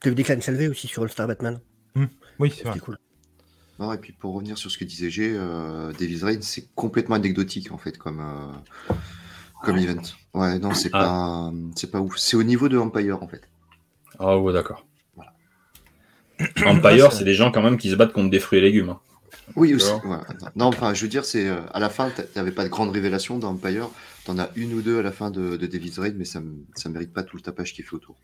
T'as eu des aussi sur All-Star Batman Oui, c'est vrai. Cool. Non, et puis pour revenir sur ce que disait G, euh, Devil's Reign, c'est complètement anecdotique en fait comme, euh, comme event. Ouais, non, c'est Ah. pas, c'est pas ouf. C'est au niveau de Empire en fait. Ah ouais, d'accord. Voilà. Empire, c'est- des gens quand même qui se battent contre des fruits et légumes. hein. Oui, aussi. D'accord. Non, enfin, je veux dire, c'est euh, à la fin, t'a- t'avais pas de grande révélation dans Empire. T'en as une ou deux à la fin de, de Devil's Reign, mais ça, ça mérite pas tout le tapage qui est fait autour.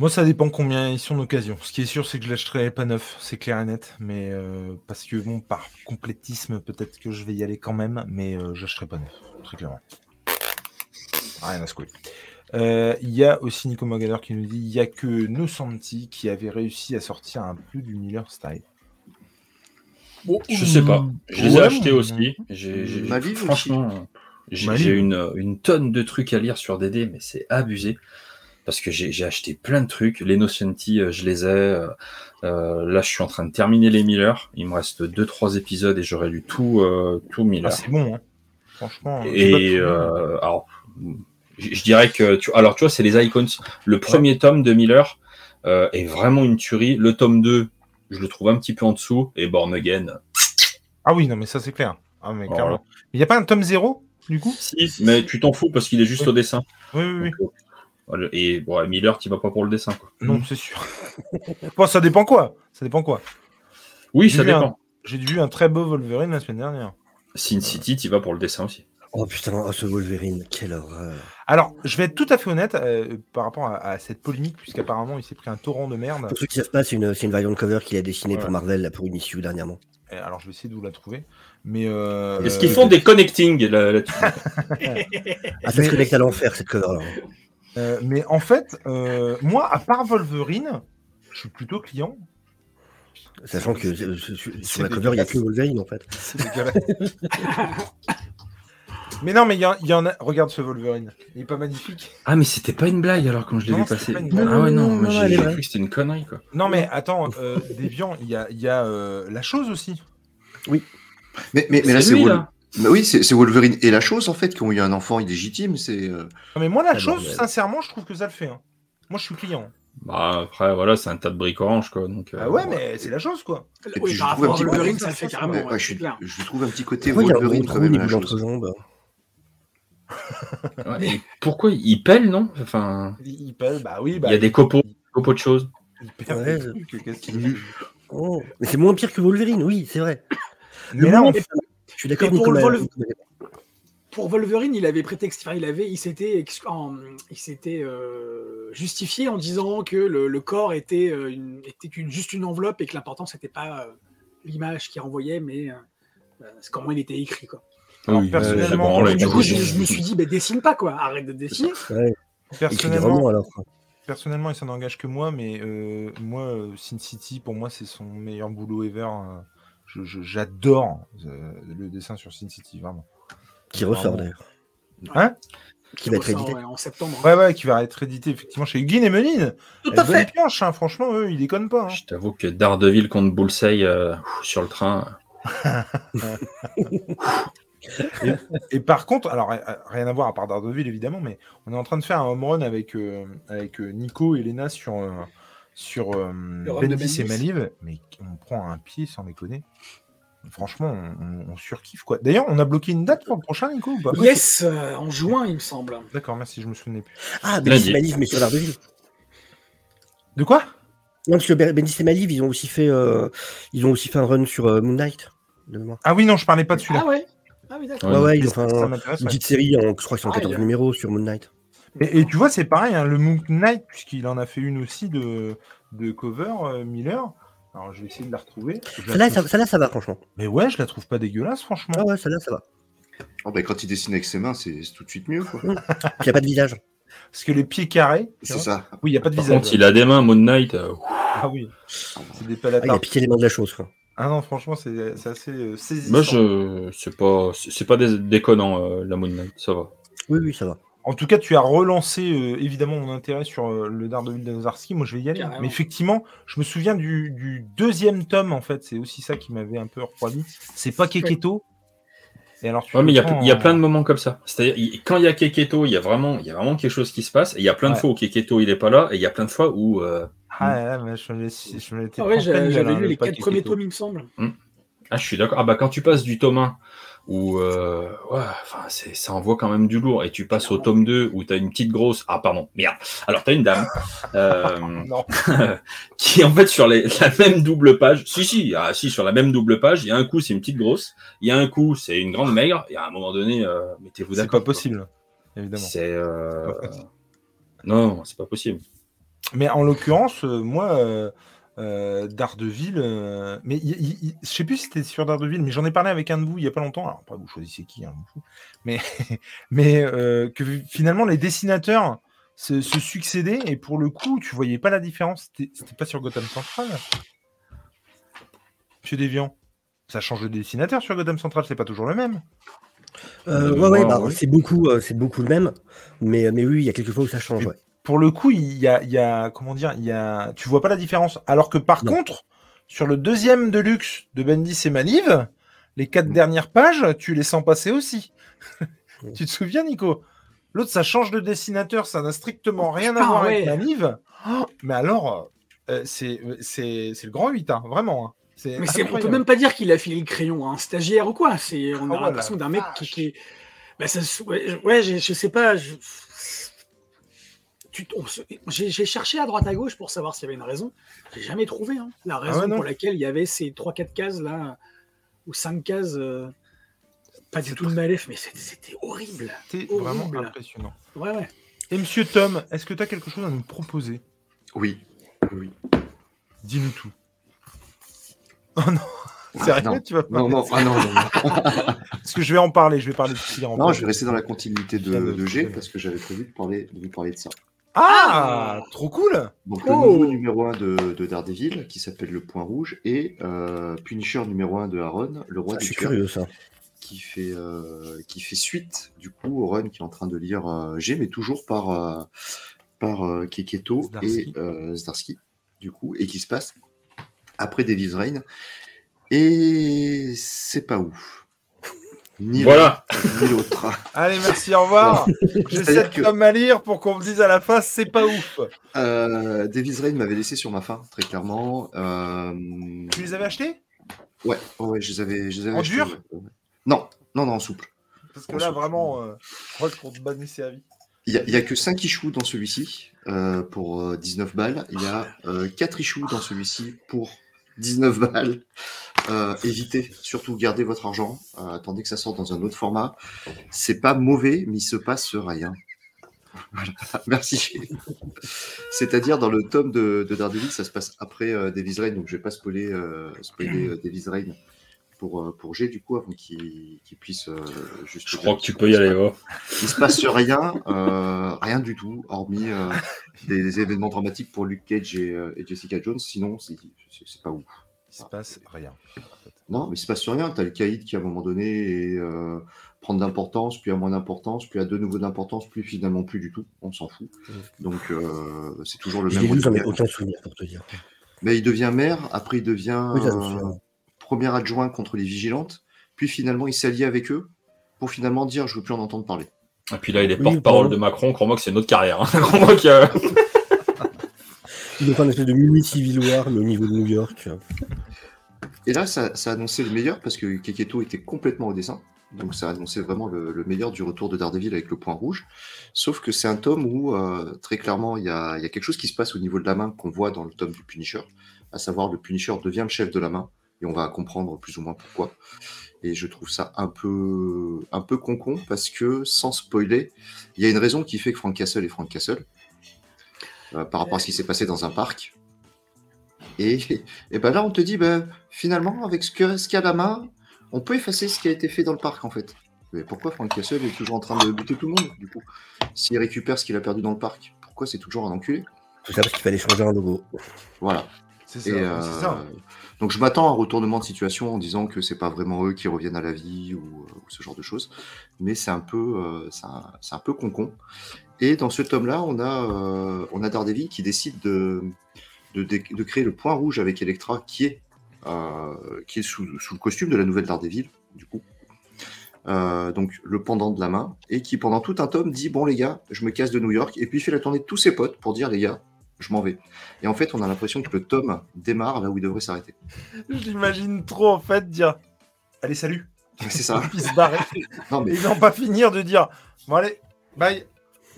Moi, ça dépend combien ils sont d'occasion. Ce qui est sûr, c'est que je l'achèterai pas neuf, c'est clair et net. Mais euh, parce que bon, par complétisme, peut-être que je vais y aller quand même, mais euh, j'achèterai pas neuf, très clairement. Rien à secouer. Euh, Il y a aussi Nico Magaler qui nous dit il y a que Nosanti qui avait réussi à sortir un peu du Miller Style. Je sais pas. Je les ai achetés aussi. J'ai, franchement, j'ai, une, une tonne de trucs à lire sur DD, mais c'est abusé. Parce que j'ai, acheté plein de trucs. Les Nocenti, euh, je les ai. euh, euh, là, je suis en train de terminer les Miller. Il me reste 2-3 épisodes et j'aurai lu tout, tout Ah, Miller. c'est bon, hein. franchement. Et alors, je dirais que tu, alors tu vois, c'est les icons. Le premier tome de Miller est vraiment une tuerie. Le tome 2, je le trouve un petit peu en dessous. Et Born Again, Ah oui, non, mais ça c'est clair. Ah, mais Voilà. Il n'y a pas un tome 0 du coup? Si, mais tu t'en fous parce qu'il est juste Oui. au dessin. Oui, oui, oui. Donc. Et bon, Miller, tu vas pas pour le dessin. Quoi. Non, c'est sûr. bon, ça dépend quoi Ça dépend quoi Oui, ça un- dépend. J'ai vu un très beau Wolverine la semaine dernière. Sin City, tu vas pour le dessin aussi. Oh putain, oh, ce Wolverine, quelle horreur. Alors, je vais être tout à fait honnête euh, par rapport à, à cette polémique, puisqu'apparemment il s'est pris un torrent de merde. Pour ceux qui savent pas, c'est une, c'est une variante cover qu'il a dessinée Ouais. pour Marvel là, pour une issue dernièrement. Et Alors, je vais essayer de vous la trouver. Mais. Euh, Est-ce qu'ils font des connectings là- là-dessus Ah, ça se connecte à l'enfer cette cover là. Euh, mais en fait, euh, moi, à part Wolverine, je suis plutôt client. Sachant que euh, sur- la cover, il n'y a que Wolverine en fait. Mais non, mais il y, en a. Regarde ce Wolverine. Il est pas magnifique. Ah, mais c'était pas une blague alors quand je l'ai vu passer. pas. Ah ouais, non, Non, j'ai cru que c'était une connerie quoi. Non, mais attends, euh, Déviant, il y a, il y a euh, la chose aussi. Mais, mais, mais là, C'est c'est lui, Wol- là. Mais oui, c'est Wolverine et la chose en fait qui ont eu un enfant illégitime. C'est euh, Non, mais moi, la Ah, chose, bordel. sincèrement, je trouve que ça le fait. hein. Moi, je suis client. Bah, après, voilà, c'est un tas de briques orange quoi. Donc, euh, Ah ouais, mais c'est la chose, quoi. Et puis, Oui, je par trouve un rapport à petit Wolverine, ça le fait carrément. ouais, ouais, ouais, je, trouve un petit côté Pourquoi il Wolverine quand même la chose. et pourquoi il pèle, non? Enfin, Il il pèle, bah oui. il Bah, y a des copeaux, copeaux de choses. il qu'il Oh, Mais c'est moins pire que Wolverine, oui, c'est vrai. Mais là, on- est suis d'accord, Et pour le Nicolas. vol- Pour Wolverine, il avait prétexte, enfin, il avait, il s'était, ex- en- il s'était euh, justifié en disant que le, le corps était, euh, une, était qu'une- juste une enveloppe et que l'important c'était pas euh, l'image qu'il renvoyait, mais comment il était écrit quoi. Alors, Oui, personnellement, du coup, des- je, je me suis dit, bah, dessine pas quoi, arrête de dessiner. Ouais, personnellement, alors. personnellement, il s'en engage que moi, mais euh, moi, Sin City, pour moi, c'est son meilleur boulot ever. euh, je- je- J'adore euh, le dessin sur Sin City, vraiment. Qui ressort d'ailleurs. Hein? Qui va être édité. ouais, en septembre. Ouais, ouais, qui va être édité effectivement chez Guin et Meline. Tout à fait. hein, franchement, eux, ils déconnent pas. hein. Je t'avoue que Daredevil contre Bullseye euh, sur le train. Et, et par contre, alors ri- rien à voir à part Daredevil évidemment, mais on est en train de faire un home run avec, euh, avec Nico et Lena sur, euh, sur euh, Bendis et. Maliv, mais on prend un pied sans déconner. Franchement, on, surkiffe quoi. D'ailleurs, on a bloqué une date pour le prochain, Nico ou pas? Yes, euh, en juin, il me semble. D'accord, merci, je me souvenais plus. Ah. Bendis et Maliv, mais sur Daredevil. De quoi? Non, parce que Ben- Bendis et Maliv, ils ont aussi fait, euh, ils ont aussi fait un run sur euh, Moon Knight. Ah oui, non, je parlais pas de celui-là. Ah ouais? Ah oui, d'accord. Ouais. Ouais, ils ont fait un- une petite série, en, je crois que c'est en Ah, 14 il a- numéros sur Moon Knight. Et, et tu vois, c'est pareil, hein, le Moon Knight, puisqu'il en a fait une aussi de, de cover, euh, Miller. Alors, je vais essayer de la retrouver. Celle-là, trouve- ça, ça va, franchement. Mais ouais, je la trouve pas dégueulasse, franchement. Ah ouais, celle-là, ça va. Oh, bah, quand il dessine avec ses mains, c'est tout de suite mieux. quoi. Puis il n'y a pas de visage. Parce que les pieds carrés, C'est ça. oui, il n'y a pas de Par visage. contre, il a des mains, Moon Knight. euh, Ah oui, c'est des Ah, il a piqué les mains de la chose. Quoi. Ah non, franchement, c'est assez euh, saisissant. Moi, je. C'est pas, c'est pas dé- déconnant, euh, la Moon Knight, ça va. Oui, oui, ça va. En tout cas, tu as relancé euh, évidemment mon intérêt sur euh, le Daredevil de Nazarski. Moi, je vais y aller. Carrément. Mais effectivement, je me souviens du, du deuxième tome, en fait. C'est aussi ça qui m'avait un peu refroidi. C'est pas Keketo. Et alors, tu Ouais, mais il y, a, y en- plein de moments comme ça. C'est-à-dire, quand il y a Keketo, il y a vraiment, il y a vraiment quelque chose qui se passe. Et il y a plein de Ouais. fois où Keketo, il est pas là. Et il y a plein de fois où. euh, Ah, ouais, mais je je me l'étais Ah ouais, j'avais hein, lu le les quatre premiers Keketo. tomes, il me semble. Ah, je suis d'accord. Ah, bah, quand tu passes du tome 1, où, euh, ouais, c'est, ça envoie quand même du lourd, et tu passes au tome 2, où t'as une petite grosse, ah, pardon, merde. Alors, t'as une dame, euh, qui, en fait, sur les, la même double page, si, si, ah, si, sur la même double page, il y a un coup, c'est une petite grosse, il y a un coup, c'est une grande maigre, et à un moment donné, euh, mettez-vous C'est d'accord. pas possible, évidemment. C'est, euh, non, c'est pas possible. Mais en l'occurrence, euh, moi, euh, Daredevil, euh, mais il- il- je sais plus si c'était sur Daredevil, mais j'en ai parlé avec un de vous il y a pas longtemps. Alors après, vous choisissez qui, hein. Mais, mais euh, que finalement, les dessinateurs se, se succédaient et pour le coup, tu voyais pas la différence. C'était pas sur Gotham Central. Monsieur Deviant, ça change de dessinateur sur Gotham Central, c'est pas toujours le même. Euh, ouais, bah, oui. c'est beaucoup, euh, c'est beaucoup le même. Mais, mais oui, il y a quelques fois où ça change. Pour le coup, il y a, il y a- comment dire, il y a, tu vois pas la différence. Alors que par Non. contre, sur le deuxième Deluxe de Bendis et Maliv, les quatre Mm. dernières pages, tu les sens passer aussi. Tu te souviens, Nico? L'autre, ça change de dessinateur, ça n'a strictement rien à Ah, voir avec. Oh, mais alors, euh, c'est, c'est, c'est le grand 8, hein, vraiment. hein. C'est Mais c'est- on peut même pas dire qu'il a filé le crayon à un stagiaire ou quoi. C'est, on Ah a l'impression d'un mec qui, qui est. Bah, ça se- ouais, ouais, je sais pas. je- J'ai j'ai cherché à droite à gauche pour savoir s'il y avait une raison. J'ai jamais trouvé hein, la raison Ah ouais, non. pour laquelle il y avait ces 3-4 cases là, ou 5 cases. euh, pas du tout de malef, mais c'était- c'était horrible. C'était horrible. vraiment impressionnant. Ouais, ouais. Et Monsieur Tom, est-ce que tu as quelque chose à nous proposer? Oui. Oui. Dis-nous tout. Oh non, sérieux, non. tu vas pas Non, non, ah non, non, non. Parce que je vais en parler, je vais parler de Non, je vais rester dans la continuité de- de G parce que j'avais prévu de, parler, de vous parler de ça. Ah, trop cool Donc Oh. le nouveau numéro 1 de, de Daredevil qui s'appelle Le Point Rouge et euh, Punisher numéro 1 de Aaron, le roi Ah, je des suis tueurs, curieux, ça. qui fait, euh, qui fait suite du coup au run qui est en train de lire euh, G, mais toujours par, euh, par euh, Keketo Zdarsky. et euh, Zdarsky, du coup, et qui se passe après Davis Reign. Et c'est pas ouf. Ni Voilà. l'autre. Allez, merci, au revoir J'essaie de que- comme à lire pour qu'on me dise à la fin, c'est pas ouf Euh, Davis Reign m'avait laissé sur ma faim, très clairement. Euh, Tu les avais achetés? Ouais, ouais, ouais, je les avais, je les avais En achetés, dur? Non, non, non, en souple. Parce que là, vraiment, euh, je crois qu'on te bannissait à vie. Il n'y a, il y a que 5 issues dans celui-ci euh, pour euh, 19 balles. Il y a euh, 4 issues dans celui-ci pour 19 balles. Euh, évitez, surtout gardez votre argent. Euh, attendez que ça sorte dans un autre format. C'est pas mauvais, mais il se passe rien. Merci. C'est-à-dire dans le tome de, de Daredevil, ça se passe après euh, Davis Reign, donc je vais pas spoiler, spoiler Davis Reign pour, euh, pour G du coup avant qu'il puisse euh, juste. Je crois que tu peux y aller, va. Il se passe rien, euh, rien du tout, hormis euh, des, des événements dramatiques pour Luke Cage et, et Jessica Jones. Sinon, c'est pas ouf. Il se passe rien. Non, mais il se passe rien. T'as le caïd qui, à un moment donné, est, euh, prend d'importance, puis a moins d'importance, puis a de nouveau d'importance, puis finalement plus du tout. On s'en fout. Donc, euh, c'est toujours le Je même. j'en ai aucun souvenir pour te dire. Mais il devient maire, après il devient Oui, premier adjoint contre les vigilantes, puis finalement il s'allie avec eux, pour finalement dire je veux plus en entendre parler. Et puis là, il est Oui, porte-parole de Macron. Crois-moi que c'est notre carrière. hein. Crois-moi que, Il doit faire une espèce de mini Civil War, mais au niveau de New York. Et là, ça, ça annonçait le meilleur parce que Keketo était complètement au dessin. Donc ça annonçait vraiment le, le meilleur du retour de Daredevil avec le point rouge. Sauf que c'est un tome où, euh, très clairement, il y a, il y a quelque chose qui se passe au niveau de la main qu'on voit dans le tome du Punisher. À savoir, le Punisher devient le chef de la main. Et on va comprendre plus ou moins pourquoi. Et je trouve ça un peu, un peu con parce que, sans spoiler, il y a une raison qui fait que Frank Castle est Frank Castle. euh, par rapport à ce qui s'est passé dans un parc. Et, et ben là, on te dit, ben, finalement, avec ce qu'il y a à la main, on peut effacer ce qui a été fait dans le parc, en fait. Mais pourquoi Frank Castle est toujours en train de buter tout le monde, du coup? S'il récupère ce qu'il a perdu dans le parc, pourquoi c'est toujours un enculé? Tout ça parce qu'il fallait changer un logo. Voilà. C'est ça. Euh, ça. donc je m'attends à un retournement de situation en disant que c'est pas vraiment eux qui reviennent à la vie ou, euh, ou ce genre de choses, mais c'est un peu, euh, c'est un, peu concon. Et dans ce tome-là, on a, on a Daredevil qui décide de, de, créer le point rouge avec Electra qui est, qui est sous, sous le costume de la nouvelle Daredevil, du coup. Euh, donc le pendant de la main, et qui pendant tout un tome dit bon les gars, je me casse de New York, et puis il fait la tournée de tous ses potes pour dire les gars, je m'en vais. Et en fait, on a l'impression que le tome démarre là où il devrait s'arrêter. J'imagine trop en fait dire Allez, salut. C'est ça. Puis se barrer. Non, mais Et non pas finir de dire Bon, allez, bye.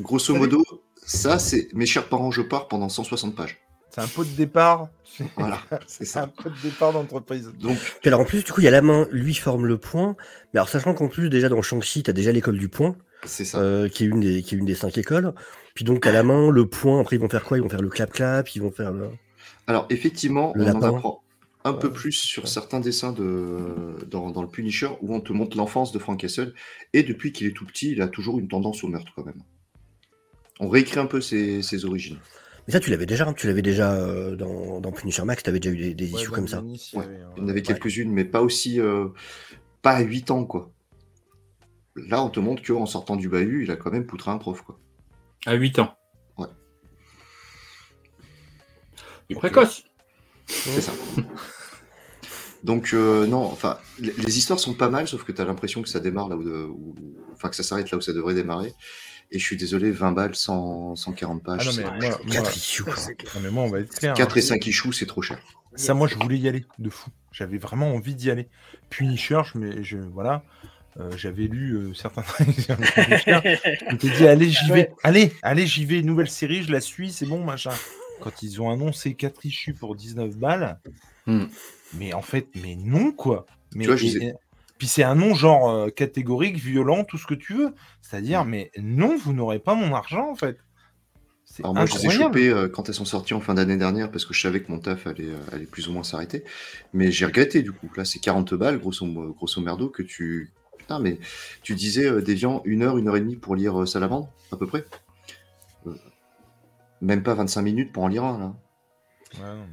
grosso Salut. modo, ça, c'est mes chers parents, je pars pendant 160 pages. C'est un pot de départ. Voilà, c'est C'est un ça. pot de départ d'entreprise. Donc, Puis alors en plus, du coup, il y a la main, lui forme le point. Mais alors sachant qu'en plus, déjà dans Shang-Chi, t'as déjà l'école du point, c'est ça. euh, qui, est une des, qui est une des cinq écoles. Puis donc à la main, le point, après ils vont faire quoi? Ils vont faire le clap-clap, ils vont faire le... Alors, effectivement, Le on en apprend un peu plus sur certains dessins de... dans, dans le Punisher où on te montre l'enfance de Frank Castle. Et depuis qu'il est tout petit, il a toujours une tendance au meurtre quand même. On réécrit un peu ses, ses origines. Mais ça, tu l'avais déjà, tu l'avais déjà euh, dans, dans Punisher Max, t'avais déjà eu des, des issues comme ça. Ouais, Il y en avait quelques-unes, mais pas aussi. euh, pas à 8 ans, quoi. Là, on te montre qu'en sortant du bahut, il a quand même poutré un prof, quoi. À 8 ans. Ouais. Il est précoce. C'est ça. Donc, euh, non, enfin, les, les histoires sont pas mal, sauf que tu as l'impression que ça démarre là où, de- où- Enfin, que ça s'arrête là où ça devrait démarrer. Et je suis désolé, 20 balles, 100, 140 pages. Ah non, mais c'est- moi, moi, Quatre issues, non, mais moi, on va être clair. 4 hein. et 5 issues, c'est trop cher. Ça, moi, je voulais y aller de fou. J'avais vraiment envie d'y aller. Punisher, je, mais je, voilà, euh, j'avais lu euh, certains. Je m'étais dit, allez, j'y vais. Allez, allez, j'y vais. Nouvelle série, je la suis, c'est bon, machin. Quand ils ont annoncé 4 issues pour 19 balles, Hmm. mais en fait, mais non, quoi. Mais, vois, et- et- puis c'est un nom genre euh, catégorique, violent, tout ce que tu veux. C'est-à-dire, mais non, vous n'aurez pas mon argent, en fait. Alors moi, je les ai chopés euh, quand elles sont sorties en fin d'année dernière parce que je savais que mon taf allait, allait plus ou moins s'arrêter. Mais j'ai regretté du coup. Là, c'est 40 balles, grosso, grosso merdo, que tu. Putain, mais tu disais, euh, Déviant, une heure, une heure et demie pour lire euh, Salamandre, à peu près Euh, Même pas 25 minutes pour en lire un, là. Ouais, non,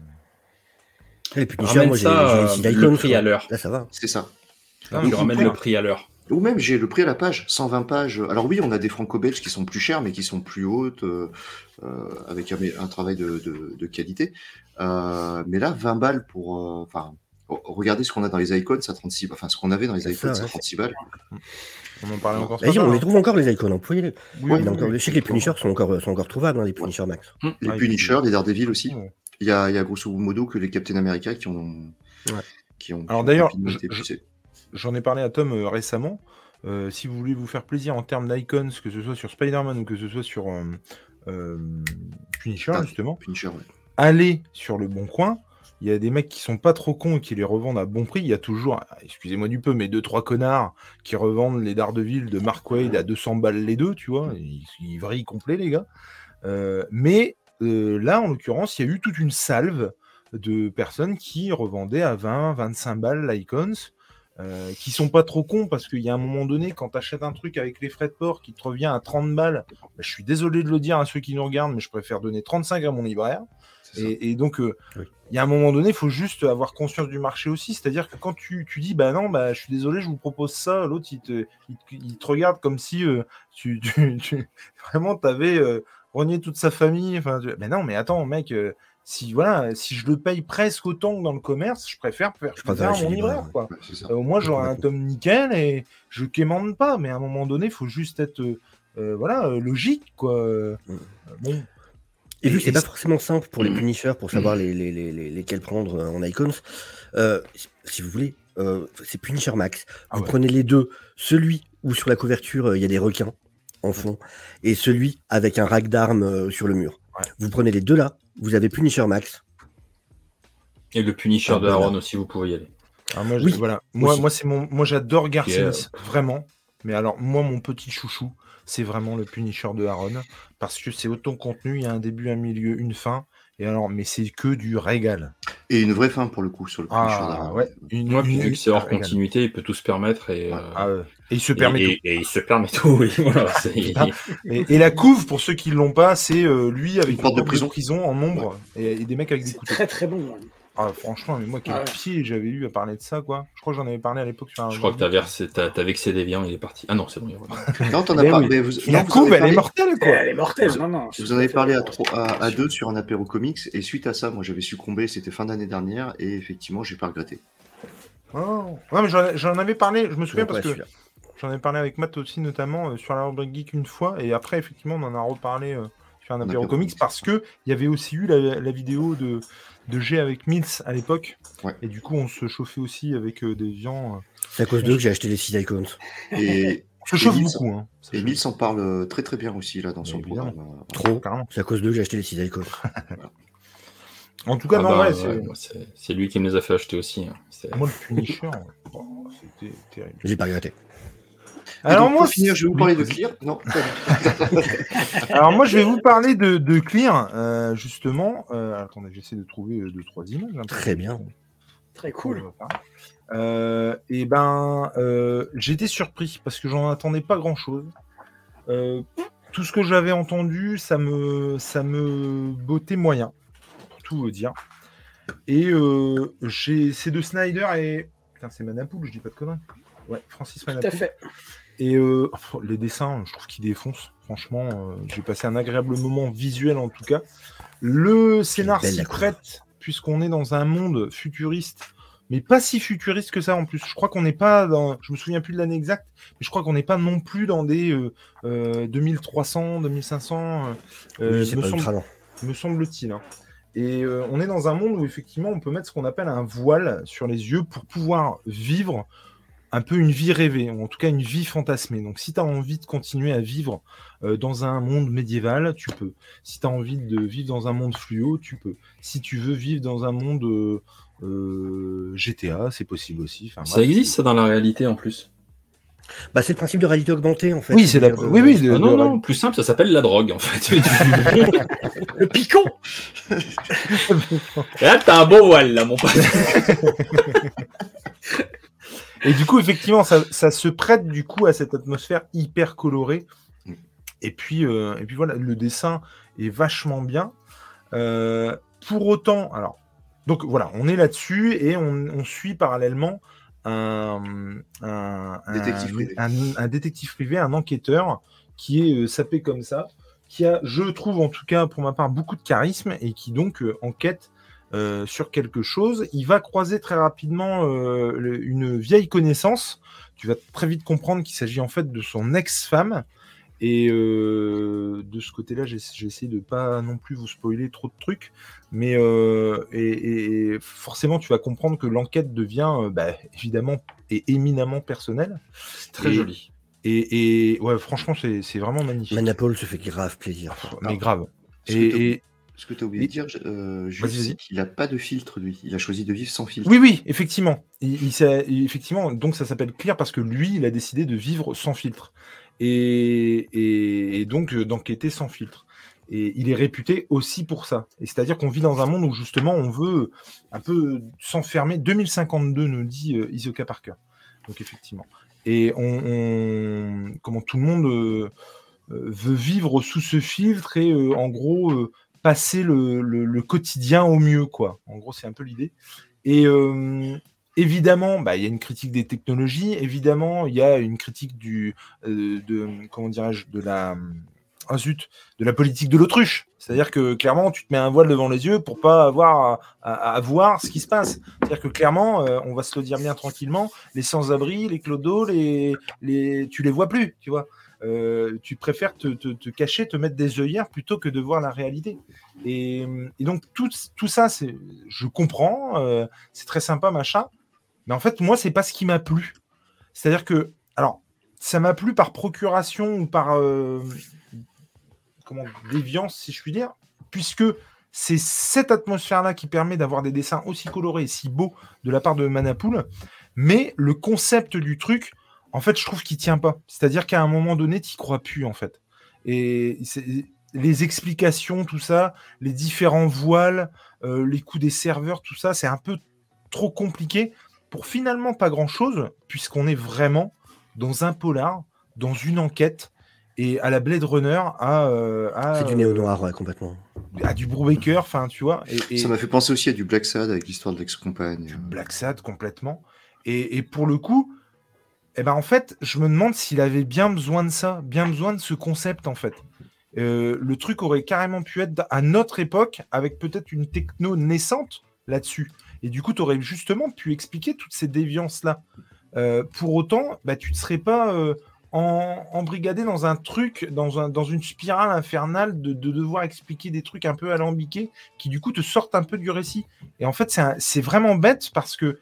mais- Les Punisher, Ramène moi j'ai ça, j'ai euh, le prix à l'heure. Là, ça va. C'est ça. Non, mais ramènes c'est le prix à l'heure. Ou même, j'ai le prix à la page, 120 pages. Alors oui, on a des franco-belges qui sont plus chers, mais qui sont plus hautes, euh, avec un, un travail de, de- de qualité. Euh, mais là, 20 balles pour... Enfin, regardez ce qu'on a dans les icônes, ça 36 Enfin, ce qu'on avait dans les icônes, ça, ça ouais. 36 balles. On en parlait encore on les hein. trouve encore les icônes, hein. vous pouvez les- Oui, encore- oui. Je sais que les Punisher sont encore, sont encore trouvables, hein, les Punisher Max. Les Ouais, Punisher, les Daredevil aussi. Ouais. Il y a, il y a grosso modo que les Captain America qui ont... Ouais. Qui ont Alors d'ailleurs. J'en ai parlé à Tom euh, récemment. Euh, si vous voulez vous faire plaisir en termes d'icons, que ce soit sur Spider-Man ou que ce soit sur euh, euh, Punisher, Ah. justement, Punisher, ouais. allez sur le bon coin. Il y a des mecs qui sont pas trop cons et qui les revendent à bon prix. Il y a toujours, excusez-moi du peu, mais deux trois connards qui revendent les Daredevil de Mark Wade à 200 balles les deux, tu vois. Ils, vrillent complet les gars. Euh, mais euh, là, en l'occurrence, il y a eu toute une salve de personnes qui revendaient à 20, 25 balles l'Icons. Euh, qui sont pas trop cons parce qu'il y a un moment donné, quand tu achètes un truc avec les frais de port qui te revient à 30 balles, bah, je suis désolé de le dire à ceux qui nous regardent, mais je préfère donner 35 à mon libraire. Et, et donc, euh, il Oui. y a un moment donné, il faut juste avoir conscience du marché aussi. C'est-à-dire que quand tu, tu dis, bah non, bah, je suis désolé, je vous propose ça, l'autre, il te, il, te- il te regarde comme si euh, tu, tu, tu- vraiment, tu avais renié toute sa famille. Enfin, tu- mais non, mais attends, mec, euh, si voilà, si je le paye presque autant que dans le commerce, je préfère faire mon libraire, ouais. Quoi. Ouais. Euh, au moins, j'aurai un tome nickel et je quémande pas. Mais à un moment donné, il faut juste être euh, euh, voilà, euh, logique. Quoi. Euh, Mm. bon. Et vu que c'est pas forcément simple pour les punishers pour savoir les, les, les, les- lesquels prendre euh, en icons, euh, si vous voulez, euh, c'est Punisher Max. Ah Vous ouais. prenez les deux, celui où sur la couverture euh, il y a des requins en fond, et celui avec un rack d'armes euh, sur le mur. Ouais. Vous prenez les deux là, vous avez Punisher Max. Et le Punisher Ah, de voilà. Aaron aussi, vous pouvez y aller. Alors moi, Oui, voilà. Moi, aussi. moi, c'est mon, moi, j'adore Garcia, Yeah. vraiment. Mais alors, moi, mon petit chouchou, c'est vraiment le Punisher de Aaron, parce que c'est autant contenu, il y a un début, un milieu, une fin. Et alors, mais c'est que du régal. Et une vraie fin pour le coup sur le Punisher Ah d'Aaron. ouais. Une, que c'est hors régal. continuité, il peut tout se permettre et, euh, Ah, ouais. Et il se et, permet et- et il se permet tout. Oui, voilà, Ah. tout. Et, et la couve, pour ceux qui l'ont pas, c'est euh, lui avec Une porte de porte prison. en nombre et, et des mecs avec des couteaux. très très bon. hein. Ah, franchement, mais moi, quel Ah ouais. pied j'avais eu à parler de ça, quoi. Je crois que j'en avais parlé à l'époque sur un. Je crois que t'as versé, t'as, t'as vexé Deviant, il est parti. Ah non, c'est bon. il est. Non, t'en as Mais pas. Mais vous, la non, vous avez elle est mortelle, quoi. Elle est mortelle. Non, non. Vous en avez parlé à, trois- à, à deux sur un apéro comics et suite à ça, moi j'avais succombé, c'était fin d'année dernière et effectivement j'ai pas regretté. Oh. Ouais, mais j'en j'en avais parlé, je me souviens parce que j'en ai parlé avec Matt aussi, notamment euh, sur la rubrique Geek une fois, et après, effectivement, on en a reparlé euh, sur un apéro comics comics. parce que il y avait aussi eu la, la vidéo de, de G avec Mills à l'époque, Ouais. et du coup, on se chauffait aussi avec euh, des viands. euh. C'est à cause d'eux que j'ai acheté les 6 icons. Et, Ça chauffe Mills- beaucoup. Hein. Ça et. Mills en parle euh, très très bien aussi là dans son programme. Trop. C'est à cause d'eux que j'ai acheté les 6 icons. En tout cas, Ah non, bah, ouais, ouais, c'est- lui qui me les a fait acheter aussi. hein. Moi le Punisher, oh, c'était terrible. J'ai pas regretté. Alors donc, moi, pour finir, je vais vous parler de. Clear. Non. Alors moi, je vais vous parler de, de Clear, euh, justement. Euh, attendez, j'essaie de trouver euh, deux trois images. peu. Très bien. Très cool. Euh, et ben, euh, j'étais surpris parce que j'en attendais pas grand chose. tout ce que j'avais entendu, ça me, ça me bottait moyen, pour tout vous dire. Et euh, j'ai, c'est de Snyder et putain, c'est Manapoul, je dis pas de conneries. Ouais, Francis Tout à Manapoul. fait. Et euh, les dessins, je trouve qu'ils défoncent. Franchement, euh, j'ai passé un agréable moment visuel en tout cas. Le scénar s'y prête, puisqu'on est dans un monde futuriste, mais pas si futuriste que ça en plus. Je crois qu'on n'est pas dans. Je me souviens plus de l'année exacte, mais je crois qu'on n'est pas non plus dans des euh, euh, 2300, 2500. euh, oui, c'est me semble- me semble-t-il. hein. Et on est dans un monde où effectivement on peut mettre ce qu'on appelle un voile sur les yeux pour pouvoir vivre un peu une vie rêvée, ou en tout cas une vie fantasmée. Donc si tu as envie de continuer à vivre euh, dans un monde médiéval, tu peux. Si tu as envie de vivre dans un monde fluo, tu peux. Si tu veux vivre dans un monde euh, euh, GTA, c'est possible aussi. Enfin, Ça bref. existe ça dans la réalité en plus. Bah, c'est le principe de réalité augmentée en fait. Oui, c'est la- oui, oui, de- Ah non, de- non, plus simple, ça s'appelle la drogue en fait. Le picon Et là, t'as un beau voile là, mon pote. Et du coup, effectivement, ça, ça se prête du coup à cette atmosphère hyper colorée. Mm. Et puis, euh, et puis voilà, le dessin est vachement bien. Euh, pour autant, alors, donc voilà, on est là-dessus et on, on suit parallèlement un, Détective privé. un- un détective privé, un enquêteur qui est euh, sapé comme ça, qui a, je trouve en tout cas pour ma part, beaucoup de charisme et qui donc enquête euh, sur quelque chose. Il va croiser très rapidement euh, le- une vieille connaissance. Tu vas très vite comprendre qu'il s'agit en fait de son ex-femme. Et euh, de ce côté-là, essayé de pas non plus vous spoiler trop de trucs, mais euh, et, et forcément, tu vas comprendre que l'enquête devient euh, bah, évidemment et éminemment personnelle. Très Et- joli. Et, et ouais, franchement, c'est vraiment magnifique. Manapole se fait grave plaisir. Mais grave. Et- Ce que tu as oublié de dire, euh, Jules, qu'il n'a pas de filtre, lui. Il a choisi de vivre sans filtre. Oui, oui, effectivement. Il, il il- effectivement, donc ça s'appelle Clear parce que lui, il a décidé de vivre sans filtre et, et- et donc euh, d'enquêter sans filtre. Et il est réputé aussi pour ça. Et c'est-à-dire qu'on vit dans un monde où justement on veut un peu s'enfermer. 2052 nous dit euh, Isoka Parker. Donc effectivement. Et on, on- comment tout le monde euh, euh, veut vivre sous ce filtre et euh, en gros euh, passer le, quotidien au mieux, quoi. En gros, c'est un peu l'idée. Et euh, évidemment, bah, il y a une critique des technologies. Évidemment, il y a une critique du, euh, de, comment de la, zut, de la politique de l'autruche. C'est-à-dire que clairement, tu te mets un voile devant les yeux pour pas avoir à voir ce qui se passe. C'est-à-dire que clairement, euh, on va se le dire bien tranquillement, les sans-abri, les clodos, les, les, tu les vois plus, tu vois. Euh, tu préfères te, cacher, te mettre des œillères plutôt que de voir la réalité. Et, donc tout, ça, c'est, je comprends, euh, c'est très sympa, machin. Mais en fait, moi, c'est pas ce qui m'a plu. C'est-à-dire que, alors, ça m'a plu par procuration ou par euh, déviance, si je puis dire, puisque c'est cette atmosphère-là qui permet d'avoir des dessins aussi colorés et si beaux de la part de Manapool. Mais le concept du truc, en fait, je trouve qu'il tient pas. C'est-à-dire qu'à un moment donné, tu crois plus, en fait. Et c'est- les explications, tout ça, les différents voiles, euh, les coups des serveurs, tout ça, c'est un peu trop compliqué pour finalement pas grand-chose, puisqu'on est vraiment dans un polar, dans une enquête, et à la Blade Runner, à, euh, à, C'est du néo-noir, ouais, complètement. à du Brubaker, enfin, tu vois. Et, et- Ça m'a fait penser aussi à du Black Sad avec l'histoire de l'ex-compagne. Black Sad complètement. Et, et pour le coup, eh ben en fait, je me demande s'il avait bien besoin de ça, bien besoin de ce concept en fait. Euh, le truc aurait carrément pu être à notre époque avec peut-être une techno naissante là-dessus. Et du coup, tu aurais justement pu expliquer toutes ces déviances-là. Euh, pour autant, bah, tu ne serais pas euh, embrigadé dans un truc, dans, un, dans une spirale infernale de, de devoir expliquer des trucs un peu alambiqués qui du coup te sortent un peu du récit. Et en fait, c'est vraiment bête parce que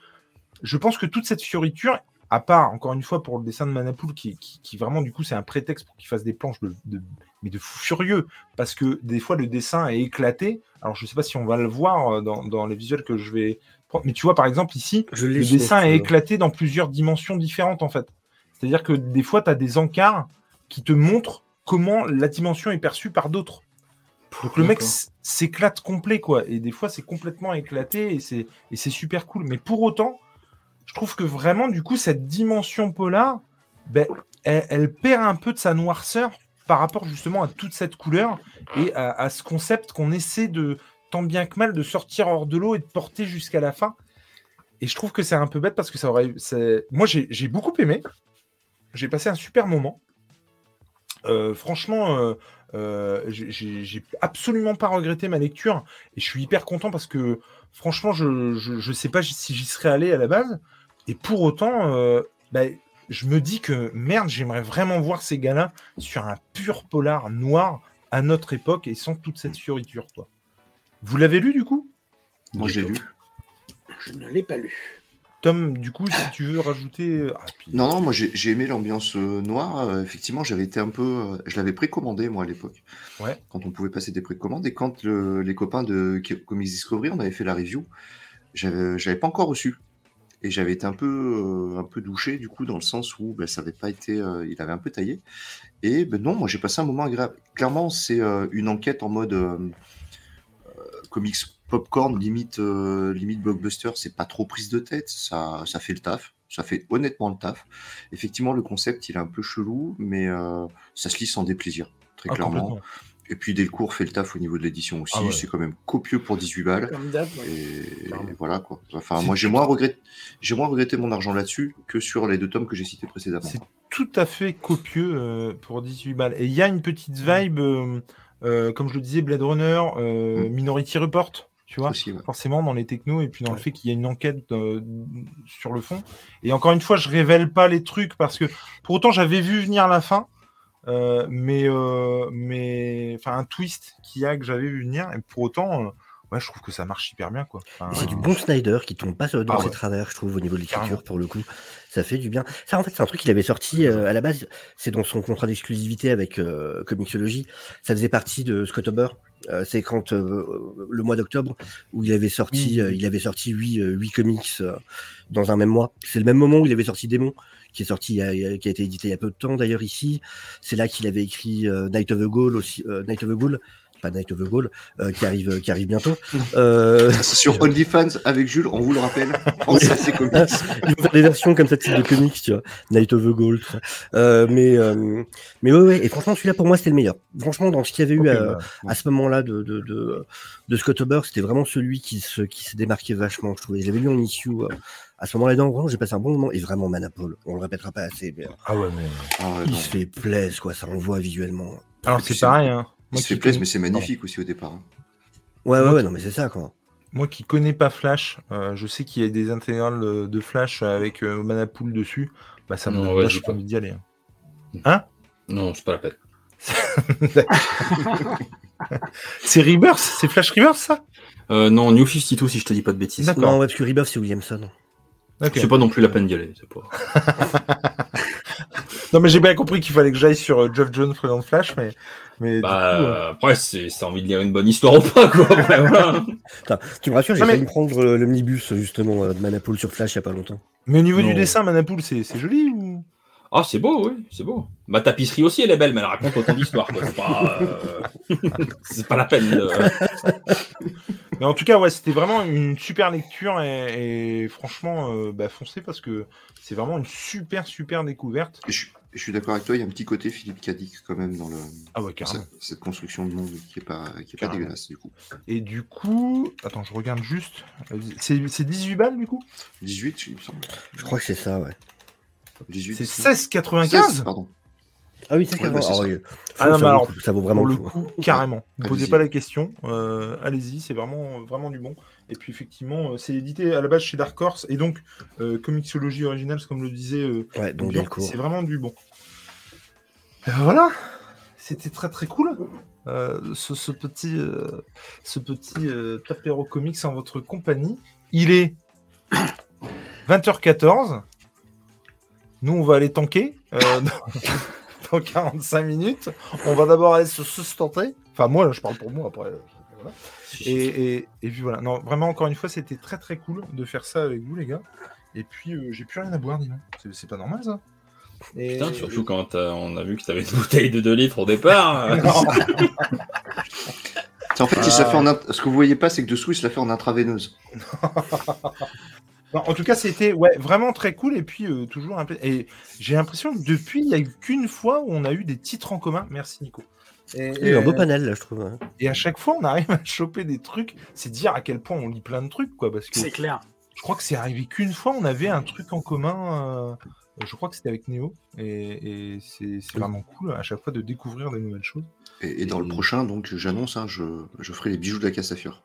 je pense que toute cette fioriture, à part, encore une fois, pour le dessin de Manapool, qui, qui, qui vraiment, du coup, c'est un prétexte pour qu'il fasse des planches de, de- mais de fou furieux, parce que des fois, le dessin est éclaté. Alors, je sais pas si on va le voir euh, dans, dans les visuels que je vais prendre, mais tu vois, par exemple, ici, Je le dessin est éclaté dans plusieurs dimensions différentes, en fait. C'est-à-dire que des fois, tu as des encarts qui te montrent comment la dimension est perçue par d'autres. Donc le mec s'éclate complet, quoi. Et des fois, c'est complètement éclaté et c'est super cool. Mais pour autant, je trouve que vraiment, du coup, cette dimension polar, ben, elle, perd un peu de sa noirceur par rapport justement à toute cette couleur et à, ce concept qu'on essaie de, tant bien que mal, de sortir hors de l'eau et de porter jusqu'à la fin. Et je trouve que c'est un peu bête parce que ça aurait. Moi, j'ai beaucoup aimé. J'ai passé un super moment. Euh, franchement, euh, euh, j'ai- absolument pas regretté ma lecture et je suis hyper content parce que franchement, je, je sais pas si j'y serais allé à la base. Et pour autant, euh, bah, je me dis que merde, j'aimerais vraiment voir ces gars-là sur un pur polar noir à notre époque et sans toute cette fioriture. Quoi. Vous l'avez lu du coup? Moi, j'ai lu. Je ne l'ai pas lu. Tom, du coup, si tu veux rajouter. Ah, puis- Non, non, moi j'ai aimé l'ambiance euh, noire. Euh, effectivement, j'avais été un peu. euh, je l'avais précommandé, moi, à l'époque. Ouais. Quand on pouvait passer des précommandes. Et quand le- les copains de Comics Discovery, on avait fait la review, j'avais pas encore reçu. Et j'avais été un peu, euh, un peu douché, du coup, dans le sens où ben, ça avait pas été. euh, il avait un peu taillé. Et ben non, moi j'ai passé un moment agréable. Clairement, c'est euh, une enquête en mode comics popcorn, limite, limite blockbuster. C'est pas trop prise de tête. Ça, ça fait le taf. Ça fait honnêtement le taf. Effectivement, le concept, il est un peu chelou, mais ça se lit sans déplaisir, très Ah, clairement. Et puis Delcourt fait le taf au niveau de l'édition aussi. Ah ouais. C'est quand même copieux pour 18 balles. Comme ouais. Et, voilà quoi. Enfin, moi j'ai moins regretté, j'ai moins regretté mon argent là-dessus que sur les deux tomes que j'ai cités précédemment. C'est tout à fait copieux euh, pour 18 balles. Et il y a une petite vibe, euh, euh, comme je le disais, Blade Runner, euh, Mm. Minority Report, tu vois, Aussi, ouais. forcément dans les technos, et puis dans le fait qu'il y a une enquête euh, sur le fond. Et encore une fois, je révèle pas les trucs parce que pour autant, j'avais vu venir la fin. Euh, mais euh, mais enfin un twist qu'il y a que j'avais vu venir et pour autant euh, ouais je trouve que ça marche hyper bien quoi Enfin, C'est du bon Snyder qui tombe pas dans Ah ses ouais. travers, je trouve, au niveau de l'écriture, pour le coup. Ça fait du bien. Ça, en fait, c'est un truc qu'il avait sorti euh, à la base. C'est dans son contrat d'exclusivité avec euh, Comixology. Ça faisait partie de Scott Huber. Euh, c'est quand euh, le mois d'octobre où il avait sorti, Oui. euh, il avait sorti huit, euh, huit comics euh, dans un même mois. C'est le même moment où il avait sorti Démon, qui est sorti, a- qui a été édité il y a peu de temps d'ailleurs ici. C'est là qu'il avait écrit euh, Night of the Ghoul aussi, euh, Night of the Ghoul, pas Night of the Ghoul, euh, qui arrive, qui arrive bientôt. Euh, Sur OnlyFans avec Jules, on vous le rappelle. Pensez à ces comics. ils vont faire des versions comme ça de type de comics, tu vois. Night of the Gold, tout ça. Euh, mais, euh, mais ouais, ouais. Et franchement, celui-là, pour moi, c'était le meilleur. Franchement, dans ce qu'il y avait eu à, bah, à ce moment-là de, de, de, de Scott Huber, c'était vraiment celui qui se, qui se démarquait vachement, je trouvais. J'avais lu en issue euh, à ce moment-là, donc vraiment, j'ai passé un bon moment. Et vraiment, Manapole, on le répétera pas assez, mais ah ouais mais Ah ouais, il non. se fait plaisir, quoi. Ça envoie visuellement. Alors c'est pareil, hein. Il Moi se fait plaisir, mais c'est magnifique aussi au départ. hein. Ouais, ouais, ouais, non, mais c'est ça, quoi. Moi qui connais pas Flash, euh, je sais qu'il y a des intégrales euh, de Flash avec euh, Manapool dessus. Bah ça me Non, donne ouais, pas. envie d'y aller. hein. Non, c'est pas la peine. C'est Rebirth C'est Flash Rebirth ça? Euh, non, New 52, si je te dis pas de bêtises. D'accord. Non, ouais, parce que Rebirth, c'est Williamson. Ok. C'est pas non plus la peine d'y aller. c'est Pas... Non mais j'ai bien compris qu'il fallait que j'aille sur euh, Geoff Jones présent Flash, mais mais Bah, coup, euh, euh, après, c'est c'est envie de lire une bonne histoire ou pas, quoi. Après, voilà. Putain, tu me rassures, j'ai mais- failli me prendre euh, l'omnibus, justement, euh, de Manapool sur Flash il y a pas longtemps. mais au niveau du dessin, Manapool, c'est c'est joli ou? Ah, c'est beau, oui, c'est beau. Ma tapisserie aussi, elle est belle, mais elle raconte autant d'histoires, quoi. C'est pas, euh, c'est pas la peine. de- Mais en tout cas, ouais, c'était vraiment une super lecture et, et franchement, euh, bah, foncez parce que c'est vraiment une super super découverte. Et je, suis- je suis d'accord avec toi, il y a un petit côté Philippe Cadic quand même dans le, Ah ouais, carrément. cette, cette construction de monde qui est pas, qui est pas dégueulasse du coup. Et du coup, attends, je regarde juste. C'est c'est 18 balles du coup? 18, il me semble. Je crois que c'est ça, ouais. 18. C'est 16, 16,95 pardon. Ah oui, c'est Ouais, carrément. bah, c'est ah. Ah non, mais alors, ça vaut vraiment Pour le coup. coup, carrément. Ne posez pas la question. euh, Allez-y, c'est vraiment, vraiment du bon. Et puis effectivement, euh, c'est édité à la base chez Dark Horse. Et donc, euh, Comixology Originals, comme le disait euh, Ouais, donc c'est vraiment du bon. Euh, voilà, c'était très très cool. euh, ce, ce petit, euh, ce petit euh, Tapero Comics en votre compagnie. Il est 20h14. Nous, on va aller tanker euh, dans, dans 45 minutes. On va d'abord aller se sustenter. Enfin, moi, là, je parle pour moi après. euh, voilà. Et, et, et puis voilà. Non, vraiment, encore une fois, c'était très très cool de faire ça avec vous, les gars. Et puis, euh, j'ai plus rien à boire, dis donc. C'est- pas normal, ça. Et... Putain, surtout quand on a vu que t'avais une bouteille de 2 litres au départ. En fait, il fait en int- ce que vous voyez pas, c'est que dessous, il se la fait en intraveineuse. Non, en tout cas, c'était ouais, vraiment très cool. Et puis, euh, toujours un Et j'ai l'impression que depuis, il n'y a eu qu'une fois où on a eu des titres en commun. Merci, Nico. Et, Il y a eu un beau panel, là, je trouve. hein. et à chaque fois, on arrive à choper des trucs. C'est dire à quel point on lit plein de trucs, quoi. Parce que C'est clair. je crois que c'est arrivé qu'une fois, on avait un truc en commun. euh, Je crois que c'était avec Néo. Et, et c'est c'est vraiment cool à chaque fois de découvrir des nouvelles choses. Et, et dans le prochain, donc, j'annonce, hein, je, je ferai les bijoux de la Castafiore.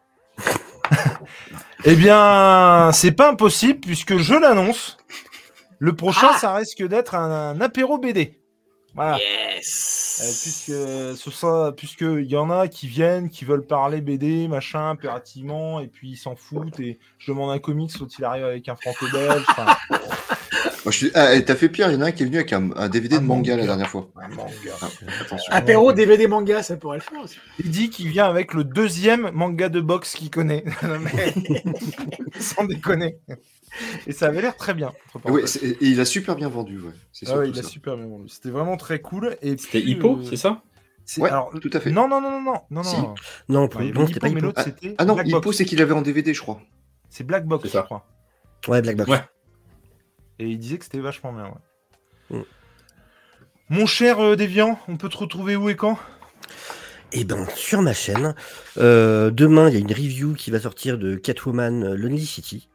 Eh bien, c'est pas impossible puisque je l'annonce. Le prochain, Ah ça risque d'être un, un apéro BD. Voilà. Euh, Yes. puisque ce sera, puisque il y en a qui viennent, qui veulent parler BD, machin, impérativement, et puis ils s'en foutent. Et je demande un comics, l'autre il arrive avec un franco-belge. enfin, Moi, je suis- Ah, t'as fait pire, il y en a un qui est venu avec un, un DVD Un de manga, manga. la dernière fois. un manga. Ah, attention. Apéro, DVD, manga, ça pourrait le faire aussi. Il dit qu'il vient avec le deuxième manga de boxe qu'il connaît. Sans déconner. Et ça avait l'air très bien. entre Ouais, et il a super bien vendu, ouais. C'est Ah ouais, il a super bien vendu. C'était vraiment très cool. Et C'était Hippo, euh, c'est ça? c'est- Ouais, alors, tout à fait. Non, non, non, non, non, non, Si. non. Non, non, c'était pas Hippo. l'autre Ah, c'était Ah non, Black Hippo, Box. c'est qu'il avait en DVD, je crois. C'est Black Box, C'est je ça. crois. Ouais, Black Box. Ouais. Et il disait que c'était vachement bien. ouais. Mm. Mon cher euh, Déviant, on peut te retrouver où et quand? Eh ben, sur ma chaîne, euh, demain, il y a une review qui va sortir de Catwoman euh, Lonely City.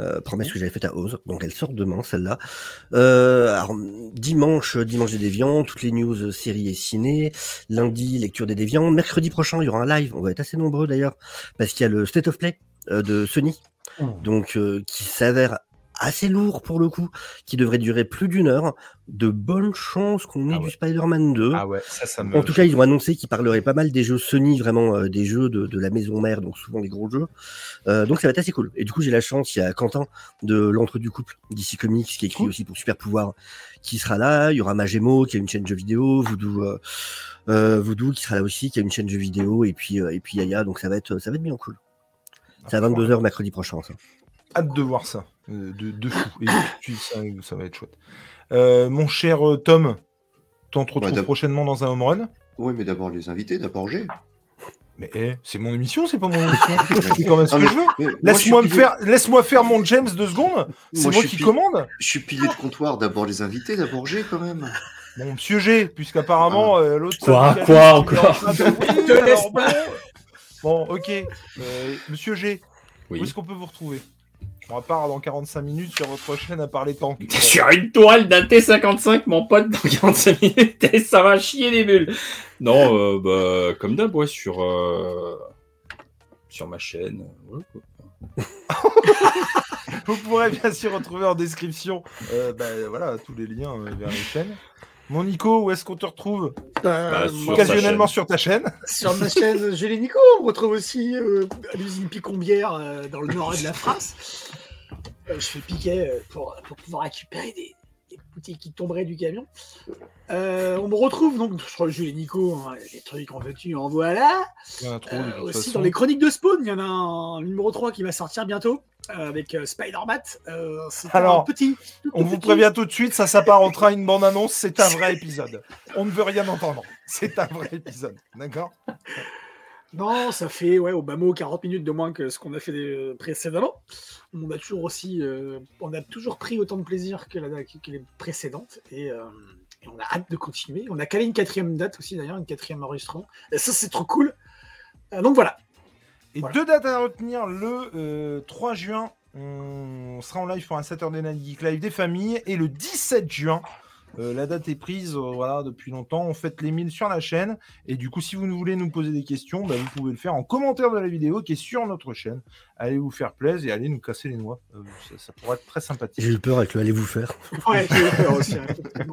Euh, promesse que j'avais faite à Oz, donc elle sort demain, celle-là. Euh, alors, dimanche, dimanche des déviants, toutes les news euh, séries et ciné. Lundi, lecture des déviants. Mercredi prochain, il y aura un live. On va être assez nombreux d'ailleurs, parce qu'il y a le State of Play euh, de Sony, donc euh, qui s'avère assez lourd pour le coup, qui devrait durer plus d'une heure. De bonnes chances qu'on ait Ah du. Spider-Man 2. Ah ouais, ça, ça me. En tout cas, ils ont annoncé qu'ils parleraient pas mal des jeux Sony, vraiment euh, des jeux de, de la maison mère, donc souvent des gros jeux. Euh, donc ça va être assez cool. Et du coup, j'ai la chance, il y a Quentin de l'entre du couple d'ici Comics qui écrit Cool. aussi pour Super Pouvoir qui sera là. Il y aura Magemo qui a une chaîne jeux vidéo, Voodoo, euh, euh, Voodoo qui sera là aussi, qui a une chaîne jeux vidéo, et puis euh, et puis Yaya. Donc ça va être ça va être bien cool. C'est à 22h mercredi prochain. Ça. Hâte de voir ça. euh, de, de fou. Et tu- ça, ça va être chouette. Euh, mon cher euh, Tom, t'en te retrouves d'ab- prochainement dans un home run? Oui, mais d'abord les invités, d'abord G. Mais eh, c'est mon émission, c'est pas mon émission. Je fais quand même ce Ah, que mais- je veux. Laisse-moi faire, laisse-moi faire mon James deux secondes. C'est moi, qui commande. Je suis pilier de comptoir, d'abord les invités, d'abord G quand même. Bon, Monsieur G, puisqu'apparemment euh, l'autre. Quoi Quoi encore laisse bon. Bon, ok. Euh, Monsieur G, où est-ce qu'on peut vous retrouver? On repart dans 45 minutes sur votre chaîne à parler tank. Sur une toile d'un T55, mon pote, dans 45 minutes, et ça va chier les bulles. Non, euh, bah, comme d'hab, ouais, sur, euh, sur ma chaîne. ouais, quoi. Vous pourrez bien sûr retrouver en description euh, bah, voilà, tous les liens euh, vers les chaînes. Mon Nico, où est-ce qu'on te retrouve? Bah, Euh, sur sa Occasionnellement sur ta chaîne. Sur ma chaîne Julie Nico, on me retrouve aussi euh, à l'usine Picombière euh, dans le nord de la France. Euh, je fais piquet euh, pour, pour pouvoir récupérer des, des boutiques qui tomberaient du camion. Euh, on me retrouve donc sur Julie Nico, hein, les trucs en veux-tu, en voilà. Trop, Euh, aussi façon. dans les chroniques de Spawn, il y en a un numéro 3 qui va sortir bientôt euh, avec Spider-Man. C'est Alors, petit. tout On vous petit- prévient tout de suite, ça s'apparentera à une bande-annonce, c'est un vrai épisode. On ne veut rien entendre. C'est un vrai épisode. D'accord? Non, ça fait ouais, au bas mot 40 minutes de moins que ce qu'on a fait euh, précédemment. On a toujours aussi, euh, on a toujours pris autant de plaisir que, la, que les précédentes et, euh, et on a hâte de continuer. On a calé une quatrième date aussi d'ailleurs, une quatrième enregistrement. Et ça c'est trop cool. Donc voilà. Et Voilà. deux dates à retenir. Le euh, 3 juin, on sera en live pour un Saturday Night Geek Live des familles. Et le 17 juin, euh, la date est prise euh, voilà, depuis longtemps. On fête les 1000 sur la chaîne. Et du coup, si vous voulez nous poser des questions, bah, vous pouvez le faire en commentaire de la vidéo qui est sur notre chaîne. Allez vous faire plaisir et allez nous casser les noix. Euh, ça, ça pourrait être très sympathique. J'ai eu peur avec le allez vous faire. Ouais, j'ai peur aussi. hein.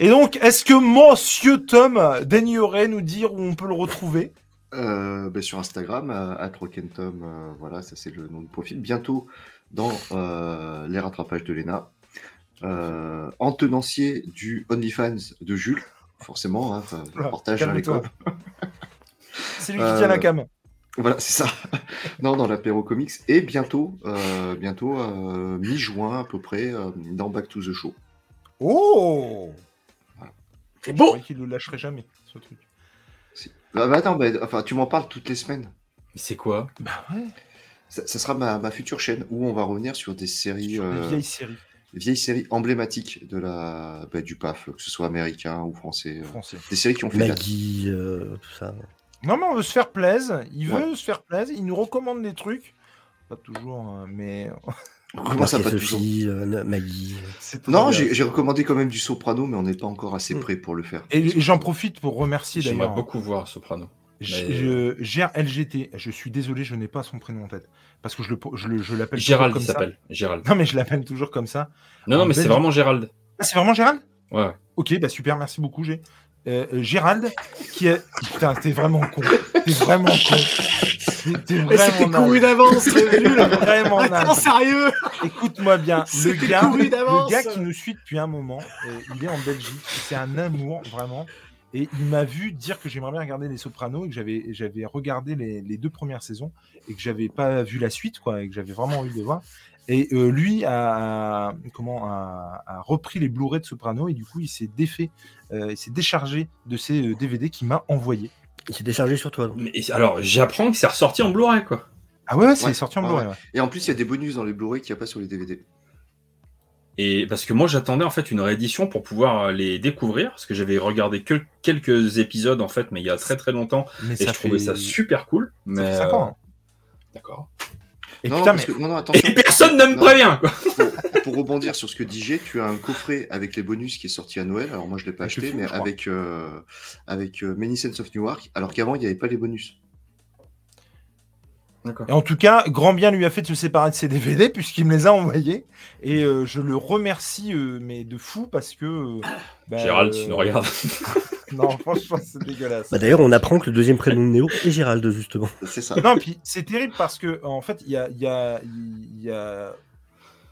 Et donc, est-ce que Monsieur Tom daignerait nous dire où on peut le retrouver? Euh, ben, sur Instagram, à euh, voilà, ça c'est le nom de profil. Bientôt dans euh, les rattrapages de Lena. Euh, en tenancier du OnlyFans de Jules, forcément, hein, enfin, Oula, portage à l'école. C'est lui qui Euh, tient la cam. Voilà, c'est ça. non, dans l'apéro comics. Et bientôt, euh, bientôt euh, mi-juin à peu près, euh, dans Back to the Show. Oh C'est Je beau. croyais qu'il le lâcherait jamais, ce truc. Si- Bah, bah, attends, bah, enfin, tu m'en parles toutes les semaines. C'est quoi? Bah ouais, Ça, ça sera ma, ma future chaîne où on va revenir sur des séries, sur des euh, vieilles séries vieilles séries emblématiques de la, bah, du PAF, que ce soit américain ou français. euh, françaises. des séries qui ont fait la Maggie, euh, tout ça. Non, mais on veut se faire plaisir. Il veut Ouais. se faire plaisir. Il nous recommande des trucs. Pas toujours, hein, mais. Comment ça, pas toujours Sophie, euh, Maggie. Non, j'ai recommandé quand même du Soprano, mais on n'est pas encore assez Mm. prêt pour le faire. Et j'en profite pour remercier J'aimerais d'ailleurs. beaucoup voir Soprano. Je, mais- je- Gère LGT. Je suis désolé, je n'ai pas son prénom en tête. Parce que je le- je le- je l'appelle toujours Gérald, comme il ça. s'appelle. Gérald. Non, mais je l'appelle toujours comme ça. Non, non, mais c'est vraiment Gérald. Ah, c'est vraiment Gérald? Ouais. Ok, bah super, merci beaucoup, G. Euh, euh, Gérald, qui est. Putain, t'es vraiment con. T'es vraiment con. T'es- T'es Mais c'était vraiment couru d'avance, vraiment Attends, sérieux. Écoute-moi bien, le gars, le gars qui nous suit depuis un moment, euh, il est en Belgique, c'est un amour vraiment, et il m'a vu dire que j'aimerais bien regarder les Sopranos et que j'avais j'avais regardé les, les deux premières saisons et que j'avais pas vu la suite quoi, et que j'avais vraiment envie de les voir. Et euh, lui a comment a, a repris les Blu-ray de Sopranos et du coup il s'est défait, euh, il s'est déchargé de ces euh, DVD qu'il m'a envoyé. Il s'est déchargé sur toi. donc. Mais, alors, j'apprends que c'est ressorti en Blu-ray, quoi. Ah ouais, ouais, c'est Ouais, sorti en ouais, Blu-ray. ouais. Et en plus, il y a des bonus dans les Blu-ray qu'il n'y a pas sur les DVD. Et parce que moi, j'attendais en fait une réédition pour pouvoir euh, les découvrir, parce que j'avais regardé que quelques épisodes en fait, mais il y a très très longtemps, Mais et je trouvais ça super cool. ça fait ans, hein. euh, D'accord. Et non, putain, parce mais- que- non, non, attention. Et personne ne me Non. prévient, quoi. pour, pour rebondir sur ce que G, tu as un coffret avec les bonus qui est sorti à Noël. Alors moi, je l'ai pas le acheté, mais avec euh, avec euh, Many Sense of Newark. Alors qu'avant, il n'y avait pas les bonus. Et en tout cas, grand bien lui a fait de se séparer de ses DVD puisqu'il me les a envoyés. Et euh, je le remercie, euh, mais de fou, parce que. euh, bah, Gérald, euh, tu nous regardes. Non, franchement, c'est dégueulasse. Bah, D'ailleurs, on apprend que le deuxième prénom de Néo est Gérald, justement. C'est ça. non, puis c'est terrible parce que, en fait, il y a, il y, a, il y a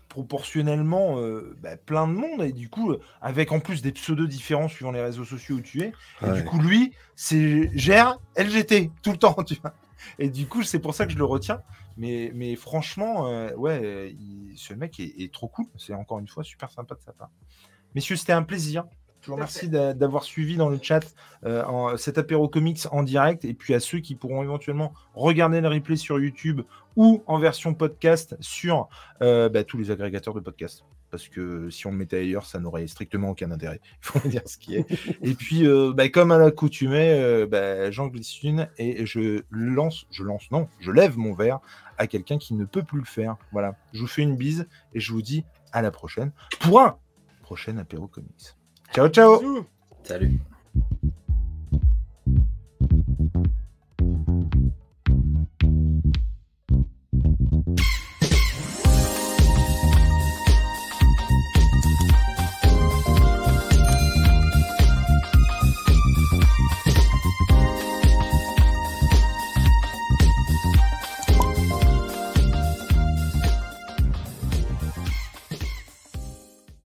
proportionnellement euh, bah, plein de monde. Et du coup, avec en plus des pseudos différents suivant les réseaux sociaux où tu es. Et Ouais. du coup, lui, c'est gère LGT tout le temps, tu vois. Et du coup, c'est pour ça que je le retiens. Mais, mais franchement, euh, ouais, il- ce mec est, est trop cool. C'est encore une fois super sympa de sa part. Messieurs, c'était un plaisir. Je vous remercie d'a- d'avoir suivi dans le chat euh, en- cet apéro comics en direct. Et puis à ceux qui pourront éventuellement regarder le replay sur YouTube ou en version podcast sur euh, bah, tous les agrégateurs de podcasts. Parce que si on le mettait ailleurs, ça n'aurait strictement aucun intérêt. Il faut dire ce qui est. et puis, euh, bah, comme à l'accoutumée, euh, bah, j'en glisse une et je lance, je lance, non, je lève mon verre à quelqu'un qui ne peut plus le faire. Voilà. Je vous fais une bise et je vous dis à la prochaine pour un prochain apéro comics. Ciao, ciao. Salut.